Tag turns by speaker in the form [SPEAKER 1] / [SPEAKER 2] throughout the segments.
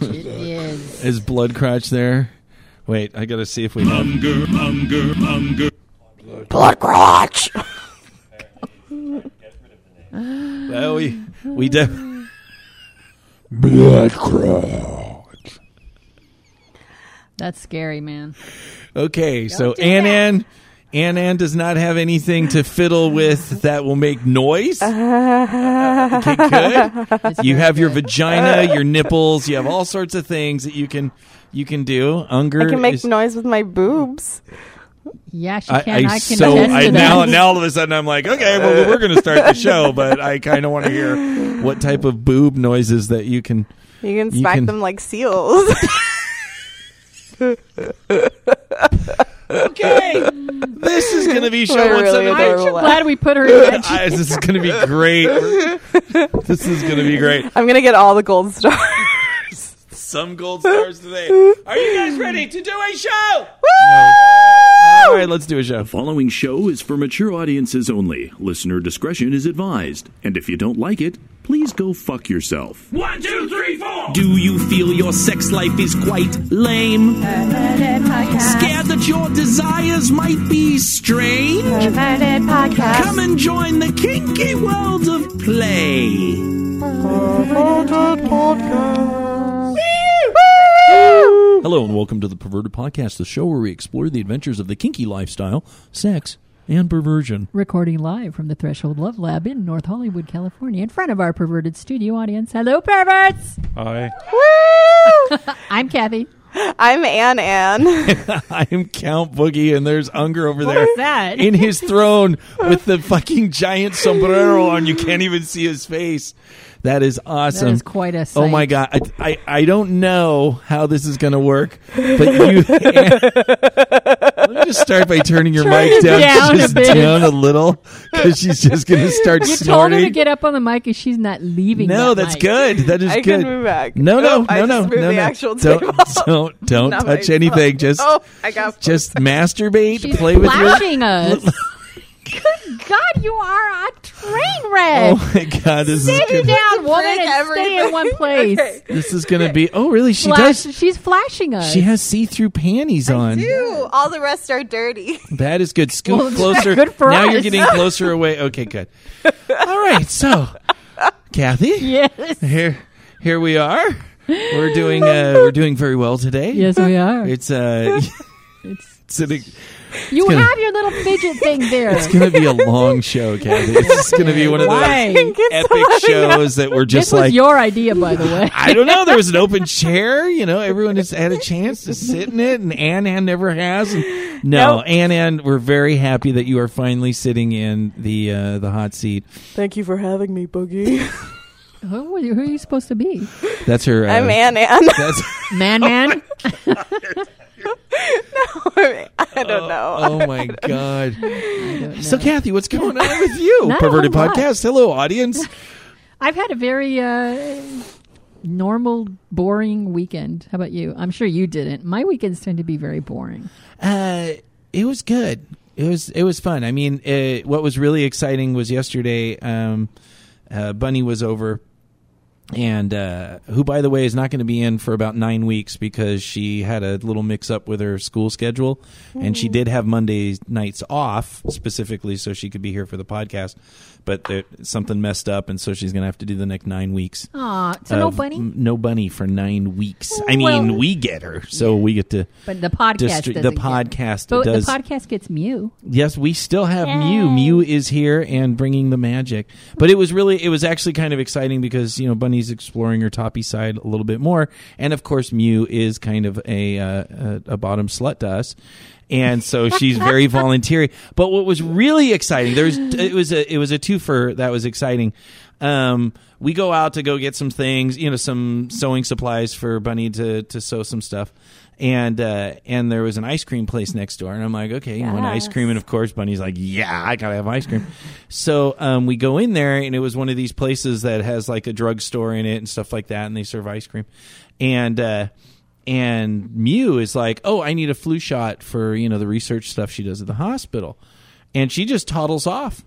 [SPEAKER 1] It is.
[SPEAKER 2] Is blood crotch there? Wait, I gotta see if we have.
[SPEAKER 3] Hunger, hunger, hunger.
[SPEAKER 4] Blood crotch.
[SPEAKER 2] Well, we we def-
[SPEAKER 4] Blood crotch.
[SPEAKER 1] That's scary, man.
[SPEAKER 2] Okay, so
[SPEAKER 1] do
[SPEAKER 2] Ann
[SPEAKER 1] that.
[SPEAKER 2] Ann Ann Ann does not have anything to fiddle with that will make noise. Okay, good. You have your vagina, your nipples. You have all sorts of things that you can you can do. Unger
[SPEAKER 4] I can make
[SPEAKER 2] is,
[SPEAKER 4] noise with my boobs.
[SPEAKER 1] Yeah, she can. I,
[SPEAKER 2] I
[SPEAKER 1] can
[SPEAKER 2] so I
[SPEAKER 1] to
[SPEAKER 2] now
[SPEAKER 1] that.
[SPEAKER 2] now all of a sudden I'm like, okay, well we're going to start the show, but I kind of want to hear what type of boob noises that you can.
[SPEAKER 4] You can
[SPEAKER 2] You
[SPEAKER 4] smack
[SPEAKER 2] can-
[SPEAKER 4] them like seals.
[SPEAKER 2] Okay, this is going to be show
[SPEAKER 4] We're
[SPEAKER 2] one
[SPEAKER 4] really
[SPEAKER 2] seven.
[SPEAKER 4] adorable.
[SPEAKER 1] Aren't you glad we put her in that?
[SPEAKER 2] I- ah, this is going to be great. this is going to be great.
[SPEAKER 4] I'm gonna get all the gold stars.
[SPEAKER 2] Some gold stars today. Are you guys ready to do a show? All right, let's do a show.
[SPEAKER 3] The following show is for mature audiences only. Listener discretion is advised. And if you don't like it, please go fuck yourself. One, two, three, four.
[SPEAKER 5] Do you feel your sex life is quite lame? Scared that your desires might be strange? Come and join the kinky world of play. Perverted Podcast.
[SPEAKER 2] Hello and welcome to the Perverted Podcast, the show where we explore the adventures of the kinky lifestyle, sex, and perversion.
[SPEAKER 1] Recording live from the Threshold Love Lab in North Hollywood, California, in front of our perverted studio audience. Hello, perverts!
[SPEAKER 2] Hi,
[SPEAKER 4] Woo!
[SPEAKER 1] I'm Kathy.
[SPEAKER 4] I'm Ann Ann.
[SPEAKER 2] I'm Count Boogie, and there's Unger over there
[SPEAKER 1] What's that?
[SPEAKER 2] in his throne with the fucking giant sombrero on. You can't even see his face. That is awesome.
[SPEAKER 1] That is quite a sight.
[SPEAKER 2] Oh my god! I, I I don't know how this is going to work, but you. let me just start by turning your
[SPEAKER 1] Turn
[SPEAKER 2] mic down,
[SPEAKER 1] down a
[SPEAKER 2] just
[SPEAKER 1] bit.
[SPEAKER 2] down a little, because she's just going to start
[SPEAKER 1] You told her to get up on the mic and she's not leaving.
[SPEAKER 2] no,
[SPEAKER 1] that
[SPEAKER 2] that's
[SPEAKER 1] mic.
[SPEAKER 2] good. That is
[SPEAKER 4] I
[SPEAKER 2] good.
[SPEAKER 4] can move back.
[SPEAKER 2] No, no,
[SPEAKER 4] Nope, I
[SPEAKER 2] no, no,
[SPEAKER 4] just moved
[SPEAKER 2] no,
[SPEAKER 4] the
[SPEAKER 2] no.
[SPEAKER 4] actual
[SPEAKER 2] don't, don't, don't
[SPEAKER 4] Not
[SPEAKER 2] touch
[SPEAKER 4] myself.
[SPEAKER 2] anything. Just,
[SPEAKER 4] Oh, I got
[SPEAKER 2] just masturbate.
[SPEAKER 1] She's
[SPEAKER 2] play with your.
[SPEAKER 1] flashing us. Good God, you are a train wreck.
[SPEAKER 2] Oh my god! This is
[SPEAKER 1] Sit
[SPEAKER 2] good.
[SPEAKER 1] down, woman,
[SPEAKER 4] Break
[SPEAKER 1] and stay in one place.
[SPEAKER 4] Okay.
[SPEAKER 2] This is going to be. Oh, really? She
[SPEAKER 1] Flash,
[SPEAKER 2] does.
[SPEAKER 1] she's flashing us.
[SPEAKER 2] She has see-through panties on.
[SPEAKER 4] Ew, all the rest are dirty.
[SPEAKER 2] That is good. Scoot
[SPEAKER 1] Well,
[SPEAKER 2] closer.
[SPEAKER 1] good for
[SPEAKER 2] now you're getting closer away. Okay, good. All right, so Kathy,
[SPEAKER 1] Yes.
[SPEAKER 2] here here we are. We're doing uh, we're doing very well today.
[SPEAKER 1] Yes, we are.
[SPEAKER 2] It's uh
[SPEAKER 1] It's,
[SPEAKER 2] sitting.
[SPEAKER 1] you
[SPEAKER 2] gonna-
[SPEAKER 1] have your little fidget thing there.
[SPEAKER 2] It's gonna be a long show, Kathy. It's just gonna be one of those
[SPEAKER 1] Why?
[SPEAKER 2] epic shows that were
[SPEAKER 1] This
[SPEAKER 2] just
[SPEAKER 1] was
[SPEAKER 2] like
[SPEAKER 1] your idea, by the way.
[SPEAKER 2] I don't know. There was an open chair. You know, everyone just had a chance to sit in it, and Ann Ann never has. And no,
[SPEAKER 4] Nope.
[SPEAKER 2] Ann Ann, we're very happy that you are finally sitting in the uh, the hot seat.
[SPEAKER 4] Thank you for having me, Boogie.
[SPEAKER 1] who, are you- who are you supposed to be?
[SPEAKER 2] That's her. Uh,
[SPEAKER 4] I'm Ann Ann.
[SPEAKER 2] That's
[SPEAKER 1] Man, man.
[SPEAKER 4] I don't know.
[SPEAKER 2] oh my god.
[SPEAKER 1] I don't
[SPEAKER 2] So. Kathy, what's going on with you?
[SPEAKER 1] Not a
[SPEAKER 2] Perverted
[SPEAKER 1] whole lot.
[SPEAKER 2] podcast. Hello, audience.
[SPEAKER 1] I've had a very uh, normal, boring weekend. How about you? I'm sure you didn't. My weekends tend to be very boring.
[SPEAKER 2] Uh, it was good. It was it was fun. I mean, uh what was really exciting was yesterday. Um, uh, Bunny was over, and uh, who, by the way, is not going to be in for about nine weeks because she had a little mix up with her school schedule, and she did have Monday nights off specifically so she could be here for the podcast. But there, something messed up, and so she's going to have to do the next nine weeks.
[SPEAKER 1] Aw, so no
[SPEAKER 2] of-
[SPEAKER 1] bunny?
[SPEAKER 2] m- no bunny for nine weeks. I mean,
[SPEAKER 1] Well-
[SPEAKER 2] we get her, so we get to.
[SPEAKER 1] But the podcast
[SPEAKER 2] distri-
[SPEAKER 1] doesn't
[SPEAKER 2] the
[SPEAKER 1] get-
[SPEAKER 2] podcast
[SPEAKER 1] But
[SPEAKER 2] does.
[SPEAKER 1] the podcast gets Mew.
[SPEAKER 2] yes, we still have Mew. Mew is here and bringing the magic. But it was really, it was actually kind of exciting because you know Bunny's exploring her toppy side a little bit more, and of course Mew is kind of a uh, a, a bottom slut to us. And so she's very voluntary. But what was really exciting, there's it was a it was a twofer that was exciting. Um, we go out to go get some things, you know, some sewing supplies for Bunny to to sew some stuff. And uh, and there was an ice cream place next door, and I'm like, okay, you want ice cream? And of course, Bunny's like, yeah, I gotta have ice cream. so um, we go in there, and it was one of these places that has like a drugstore in it and stuff like that, and they serve ice cream. And uh, and Mew is like, oh, I need a flu shot for you know the research stuff she does at the hospital, and she just toddles off.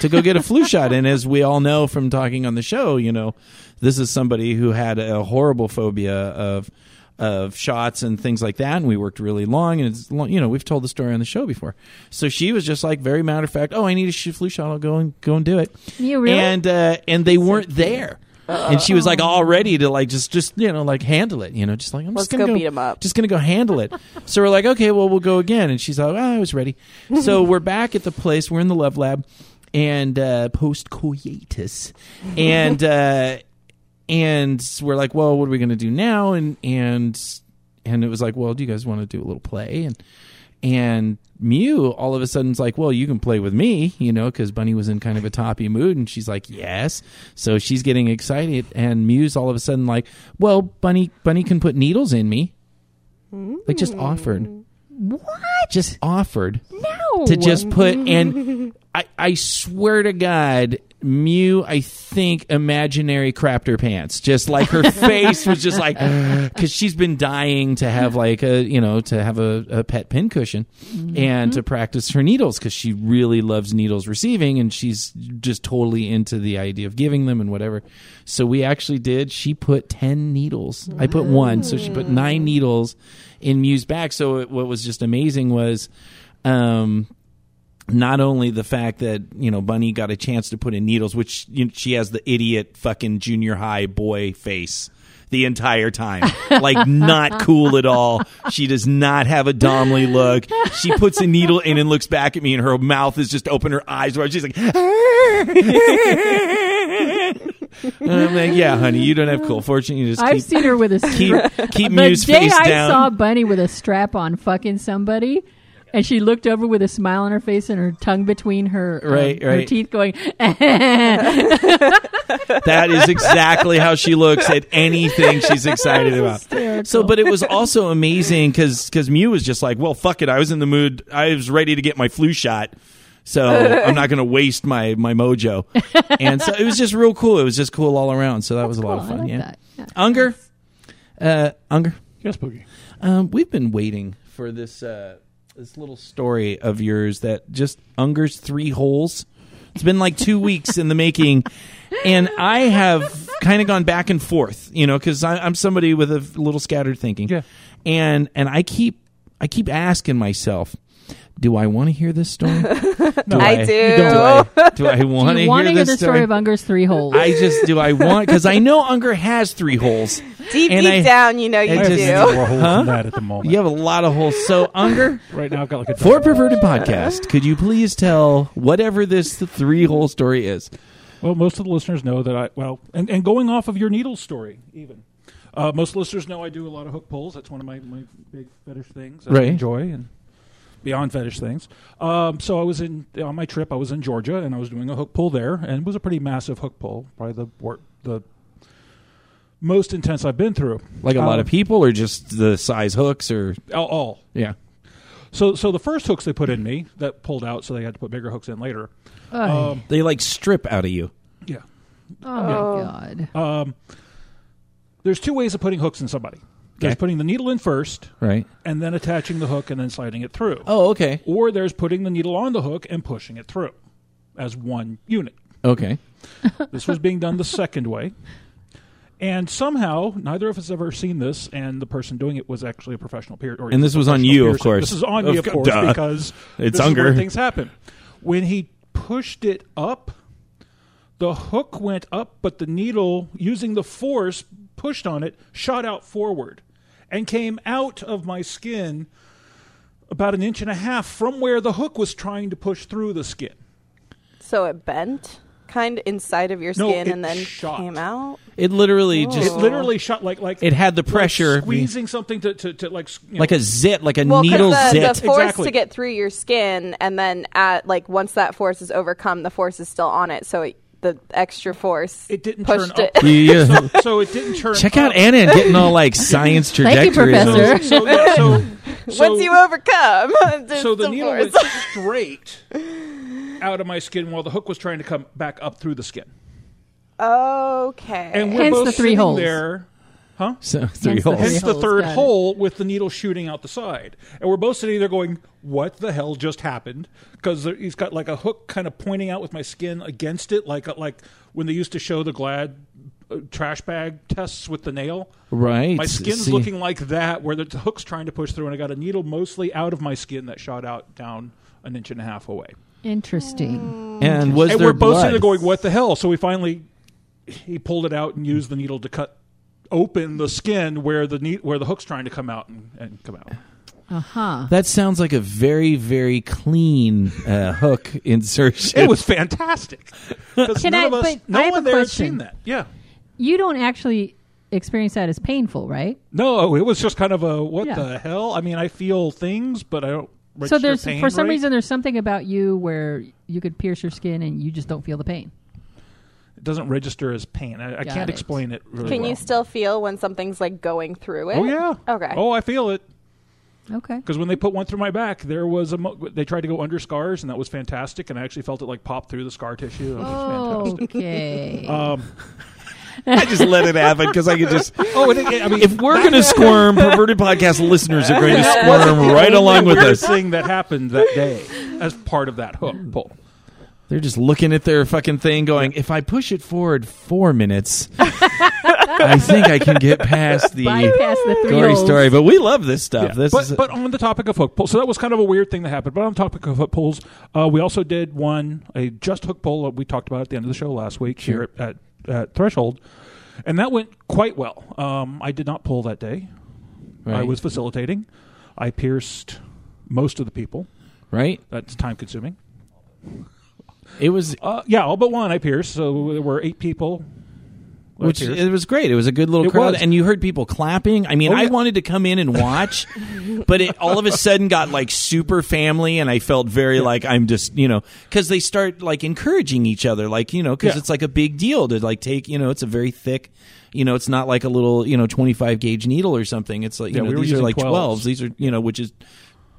[SPEAKER 2] to go get a flu shot. And as we all know from talking on the show, you know, this is somebody who had a horrible phobia of of shots and things like that and we worked really long and it's long, you know we've told the story on the show before so she was just like very matter of fact oh i need a flu shot i'll go and go and do it
[SPEAKER 1] You really?
[SPEAKER 2] and uh and they weren't there and she was like all ready to like just just you know like handle it you know just like i'm
[SPEAKER 4] Let's
[SPEAKER 2] just gonna
[SPEAKER 4] go beat him up.
[SPEAKER 2] just gonna go handle it. So we're like okay well we'll go again. And she's like oh, i was ready. So we're back at the place we're in the love lab and uh post coitus and uh and we're like well what are we gonna do now? And and and it was like well do you guys want to do a little play? And and Mew all of a sudden's like, "Well, you can play with me," you know, because Bunny was in kind of a toppy mood, and she's like, "Yes." So she's getting excited, and Mew's all of a sudden like, "Well, Bunny, Bunny can put needles in me." Like just offered,
[SPEAKER 1] what?
[SPEAKER 2] just offered
[SPEAKER 1] No.
[SPEAKER 2] to just put and I, I swear to God, Mew, I think imaginary crapped her pants. Just like her face was just like because she's been dying to have like a you know to have a, a pet pincushion and to practice her needles because she really loves needles receiving and she's just totally into the idea of giving them and whatever. So we actually did. She put ten needles. I put one, so she put nine needles in Mew's back. So it, what was just amazing was. Um, not only the fact that you know Bunny got a chance to put in needles, which you know, she has the idiot fucking junior high boy face the entire time, like not cool at all. She does not have a Domley look. She puts a needle in and looks back at me, and her mouth is just open, her eyes wide. She's like, and I'm like, yeah, honey, you don't have cool. fortune. you just
[SPEAKER 1] I've
[SPEAKER 2] keep
[SPEAKER 1] seen her with a
[SPEAKER 2] keep keep
[SPEAKER 1] day
[SPEAKER 2] face
[SPEAKER 1] I
[SPEAKER 2] down.
[SPEAKER 1] saw Bunny with a strap on fucking somebody, and she looked over with a smile on her face and her tongue between her um,
[SPEAKER 2] Right,
[SPEAKER 1] her
[SPEAKER 2] right.
[SPEAKER 1] teeth, going.
[SPEAKER 2] That is exactly how she looks at anything she's excited about.
[SPEAKER 1] hysterical.
[SPEAKER 2] So, but it was also amazing because because Mew was just like, well, fuck it. I was in the mood. I was ready to get my flu shot. So I'm not going to waste my my mojo. And so it was just real cool. It was just cool all around. So that was a lot of
[SPEAKER 1] Cool, I
[SPEAKER 2] fun.
[SPEAKER 1] like
[SPEAKER 2] yeah.
[SPEAKER 1] that. Yeah.
[SPEAKER 2] Unger, uh, Unger,
[SPEAKER 6] Yes, Boogie.
[SPEAKER 2] um, we've been waiting for this uh, this little story of yours that just Unger's three holes. It's been like two weeks in the making, and I have kind of gone back and forth, you know, because I'm somebody with a little scattered thinking,
[SPEAKER 6] Yeah.
[SPEAKER 2] and and I keep I keep asking myself, do I want to hear this story? Do
[SPEAKER 4] I do.
[SPEAKER 2] Do I, do I want to
[SPEAKER 1] you want to
[SPEAKER 2] hear
[SPEAKER 1] hear
[SPEAKER 2] this
[SPEAKER 1] the story of Unger's three holes?
[SPEAKER 2] I just do I want because I know Unger has three holes.
[SPEAKER 4] Deep, deep
[SPEAKER 2] I-
[SPEAKER 4] down, you know you
[SPEAKER 2] I
[SPEAKER 6] I have
[SPEAKER 2] just-
[SPEAKER 4] do.
[SPEAKER 6] many more holes
[SPEAKER 2] Huh?
[SPEAKER 6] than that at the moment.
[SPEAKER 2] You have a lot of holes. So Unger.
[SPEAKER 6] Right now, I've got like a
[SPEAKER 2] For Perverted Podcast, could you please tell whatever this three hole story is?
[SPEAKER 6] Well, most of the listeners know that I well, and, and going off of your needle story, even uh, most listeners know I do a lot of hook pulls. That's one of my, my big fetish things that I
[SPEAKER 2] Right.
[SPEAKER 6] enjoy and beyond fetish things. Um, so I was in on my trip. I was in Georgia and I was doing a hook pull there, and it was a pretty massive hook pull, probably the wor- the most intense I've been through.
[SPEAKER 2] Like a lot
[SPEAKER 6] Um,
[SPEAKER 2] of people, or just the size hooks, or
[SPEAKER 6] all, all.
[SPEAKER 2] yeah,
[SPEAKER 6] So so the first hooks they put in me that pulled out, so they had to put bigger hooks in later. Um,
[SPEAKER 2] they like strip out of you.
[SPEAKER 6] yeah.
[SPEAKER 1] oh my god!
[SPEAKER 6] Um, there's two ways of putting hooks in somebody. There's putting the needle in first,
[SPEAKER 2] Right.
[SPEAKER 6] and then attaching the hook and then sliding it through.
[SPEAKER 2] Oh, okay.
[SPEAKER 6] Or there's putting the needle on the hook and pushing it through as one unit.
[SPEAKER 2] Okay.
[SPEAKER 6] This was being done the second way. And somehow, neither of us ever seen this, and the person doing it was actually a professional peer. Or
[SPEAKER 2] And this was on
[SPEAKER 6] professional
[SPEAKER 2] you, of
[SPEAKER 6] piercer.
[SPEAKER 2] course.
[SPEAKER 6] This is on me, of
[SPEAKER 2] co-
[SPEAKER 6] course,
[SPEAKER 2] duh.
[SPEAKER 6] because
[SPEAKER 2] It's
[SPEAKER 6] this is where
[SPEAKER 2] Unger.
[SPEAKER 6] things happen. When he pushed it up, the hook went up, but the needle, using the force pushed on it, shot out forward and came out of my skin about an inch and a half from where the hook was trying to push through the skin.
[SPEAKER 4] So it bent kind of inside of your skin
[SPEAKER 6] it
[SPEAKER 4] and then
[SPEAKER 6] shot.
[SPEAKER 4] came out.
[SPEAKER 2] It literally
[SPEAKER 4] Oh.
[SPEAKER 2] just
[SPEAKER 6] It literally shot like like
[SPEAKER 2] it had the
[SPEAKER 6] like
[SPEAKER 2] pressure,
[SPEAKER 6] squeezing something to to, to like s- you
[SPEAKER 2] like a zit, like a
[SPEAKER 4] Well,
[SPEAKER 2] needle
[SPEAKER 4] because the,
[SPEAKER 2] zit.
[SPEAKER 4] the force
[SPEAKER 6] Exactly.
[SPEAKER 4] to get through your skin, and then at like once that force is overcome, the force is still on it. So it, the extra force
[SPEAKER 6] it didn't turn
[SPEAKER 4] pushed
[SPEAKER 6] up.
[SPEAKER 4] it.
[SPEAKER 2] Yeah.
[SPEAKER 6] so, so it didn't turn.
[SPEAKER 2] Check out
[SPEAKER 6] up.
[SPEAKER 2] Anna and getting all like science
[SPEAKER 1] Thank you,
[SPEAKER 2] trajectories.
[SPEAKER 1] Professor.
[SPEAKER 6] So, so, yeah, so, so,
[SPEAKER 4] once you overcome, there's
[SPEAKER 6] so the
[SPEAKER 4] the
[SPEAKER 6] needle
[SPEAKER 4] force.
[SPEAKER 6] went straight out of my skin while the hook was trying to come back up through the skin.
[SPEAKER 4] okay.
[SPEAKER 6] And we're
[SPEAKER 1] Hence
[SPEAKER 6] both
[SPEAKER 1] the three
[SPEAKER 6] sitting
[SPEAKER 1] holes.
[SPEAKER 6] there Huh?
[SPEAKER 2] So three
[SPEAKER 1] Hence the
[SPEAKER 2] holes.
[SPEAKER 6] Hence the third
[SPEAKER 1] got it.
[SPEAKER 6] hole with the needle shooting out the side. And we're both sitting there going, what the hell just happened? Because he's got like a hook kind of pointing out with my skin against it, like like when they used to show the Glad uh, trash bag tests with the nail.
[SPEAKER 2] Right.
[SPEAKER 6] My skin's
[SPEAKER 2] See,
[SPEAKER 6] looking like that, where the hook's trying to push through, and I got a needle mostly out of my skin that shot out down an inch and a half away.
[SPEAKER 1] Interesting.
[SPEAKER 2] And was
[SPEAKER 6] and
[SPEAKER 2] there
[SPEAKER 6] we're both
[SPEAKER 2] blood?
[SPEAKER 6] sitting there going, "What the hell?" So we finally he pulled it out and used the needle to cut open the skin where the ne- where the hook's trying to come out and, and come out.
[SPEAKER 1] Uh huh.
[SPEAKER 2] That sounds like a very, very clean uh, hook insertion.
[SPEAKER 6] It was fantastic. 'Cause
[SPEAKER 1] Can
[SPEAKER 6] none
[SPEAKER 1] I-
[SPEAKER 6] of us,
[SPEAKER 1] but I
[SPEAKER 6] no
[SPEAKER 1] have
[SPEAKER 6] one
[SPEAKER 1] a
[SPEAKER 6] there had
[SPEAKER 1] question.
[SPEAKER 6] seen that. Yeah.
[SPEAKER 1] You don't actually experience that as painful, right?
[SPEAKER 6] No, it was just kind of a what
[SPEAKER 1] Yeah.
[SPEAKER 6] the hell? I mean, I feel things, but I don't.
[SPEAKER 1] so
[SPEAKER 6] register
[SPEAKER 1] there's
[SPEAKER 6] pain
[SPEAKER 1] for some
[SPEAKER 6] right.
[SPEAKER 1] reason there's something about you where you could pierce your skin and you just don't feel the pain.
[SPEAKER 6] It doesn't register as pain. I, I can't
[SPEAKER 1] it.
[SPEAKER 6] explain it. Really
[SPEAKER 4] Can
[SPEAKER 6] well.
[SPEAKER 4] you still feel when something's like going through it?
[SPEAKER 6] Oh yeah.
[SPEAKER 4] Okay.
[SPEAKER 6] Oh, I feel it.
[SPEAKER 1] Okay.
[SPEAKER 6] Because when they put one through my back, there was a. Mo- they tried to go under scars, and that was fantastic. And I actually felt it like pop through the scar tissue. It was fantastic.
[SPEAKER 1] Okay.
[SPEAKER 6] Um,
[SPEAKER 2] I just let it happen because I could just.
[SPEAKER 6] oh, and it, I mean,
[SPEAKER 2] If we're going to squirm, perverted podcast listeners are going to squirm right along with
[SPEAKER 6] weirdest
[SPEAKER 2] us.
[SPEAKER 6] thing that happened that day as part of that hook pull.
[SPEAKER 2] They're just looking at their fucking thing, going, "If I push it forward four minutes, I think I can get past the
[SPEAKER 1] Bypass the three
[SPEAKER 2] gory
[SPEAKER 1] holes.
[SPEAKER 2] story." But we love this stuff.
[SPEAKER 6] Yeah.
[SPEAKER 2] This
[SPEAKER 6] but,
[SPEAKER 2] is
[SPEAKER 6] but on the topic of hook pull, so that was kind of a weird thing that happened. But on the topic of hook pulls, uh, we also did one a just hook pull that we talked about at the end of the show last week
[SPEAKER 2] Sure.
[SPEAKER 6] here at, at, at Threshold, and that went quite well. Um, I did not pull that day. I was facilitating. I pierced most of the people.
[SPEAKER 2] right.
[SPEAKER 6] That's time consuming.
[SPEAKER 2] It was,
[SPEAKER 6] Uh, yeah, all but one I pierced. So there were eight people.
[SPEAKER 2] Which
[SPEAKER 6] pierced.
[SPEAKER 2] it was great. It was a good little
[SPEAKER 6] It
[SPEAKER 2] crowd,
[SPEAKER 6] was.
[SPEAKER 2] and you heard people clapping. I mean,
[SPEAKER 6] Oh,
[SPEAKER 2] I wanted to come in and watch, but it all of a sudden got like super family, and I felt very like I'm just you know because they start like encouraging each other, like you know because
[SPEAKER 6] Yeah.
[SPEAKER 2] it's like a big deal to like take you know it's a very thick. You know, it's not like a little, you know, 25 gauge needle or something. It's like, you
[SPEAKER 6] Yeah,
[SPEAKER 2] know,
[SPEAKER 6] we
[SPEAKER 2] these are like
[SPEAKER 6] 12s.
[SPEAKER 2] 12s. These are, you know, which is,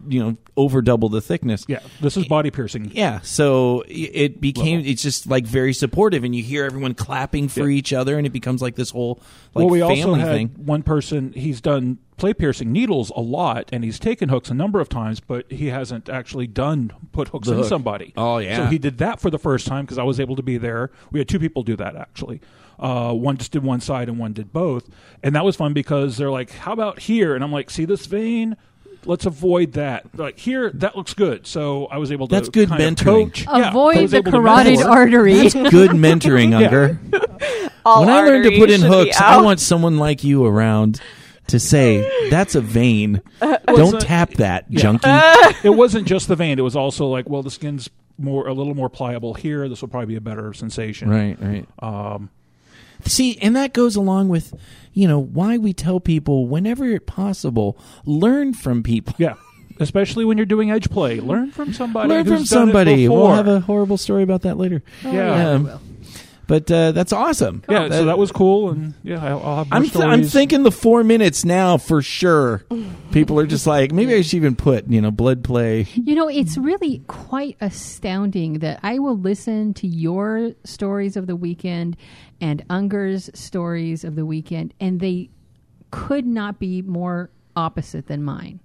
[SPEAKER 2] you know, over double the thickness.
[SPEAKER 6] yeah, this is body piercing.
[SPEAKER 2] Yeah, so it became it's just like very supportive, and you hear everyone clapping for each other, and it becomes like this whole like
[SPEAKER 6] well, we
[SPEAKER 2] family
[SPEAKER 6] also had
[SPEAKER 2] thing.
[SPEAKER 6] one person. He's done play piercing needles a lot, and he's taken hooks a number of times, but he hasn't actually done put hooks
[SPEAKER 2] The
[SPEAKER 6] in
[SPEAKER 2] hook.
[SPEAKER 6] somebody.
[SPEAKER 2] Oh, yeah.
[SPEAKER 6] So he did that for the first time because I was able to be there. We had two people do that actually. Uh, one just did one side and one did both, and that was fun because they're like, "How about here?" And I'm like, "See this vein." Let's avoid that. Like here, that looks good. So I was able to.
[SPEAKER 2] That's good
[SPEAKER 6] kind of
[SPEAKER 2] mentoring.
[SPEAKER 6] coach. Yeah,
[SPEAKER 1] Avoid
[SPEAKER 6] was
[SPEAKER 1] the carotid
[SPEAKER 6] mentor.
[SPEAKER 1] artery.
[SPEAKER 2] Good mentoring, Unger.
[SPEAKER 4] All
[SPEAKER 2] when I learned to put in hooks, I want someone like you around to say that's a vein. Don't tap that, junkie.
[SPEAKER 6] it wasn't just the vein. It was also like, well, the skin's more a little more pliable here. This will probably be a better sensation.
[SPEAKER 2] right, right.
[SPEAKER 6] Um,
[SPEAKER 2] See, and that goes along with, you know, why we tell people whenever possible, learn from people.
[SPEAKER 6] yeah. Especially when you're doing edge play, learn from somebody.
[SPEAKER 2] Learn
[SPEAKER 6] who's
[SPEAKER 2] from
[SPEAKER 6] done it
[SPEAKER 2] somebody. We'll have a horrible story about that later.
[SPEAKER 6] yeah.
[SPEAKER 2] Um, but uh, that's awesome.
[SPEAKER 6] yeah. So that was cool, and yeah, I'll, I'll have more
[SPEAKER 2] I'm, th-
[SPEAKER 6] stories.
[SPEAKER 2] I'm thinking the four minutes now for sure. People are just like, maybe I should even put, you know, blood play.
[SPEAKER 1] You know, it's really quite astounding that I will listen to your stories of the weekend and Unger's stories of the weekend, and they could not be more opposite than mine.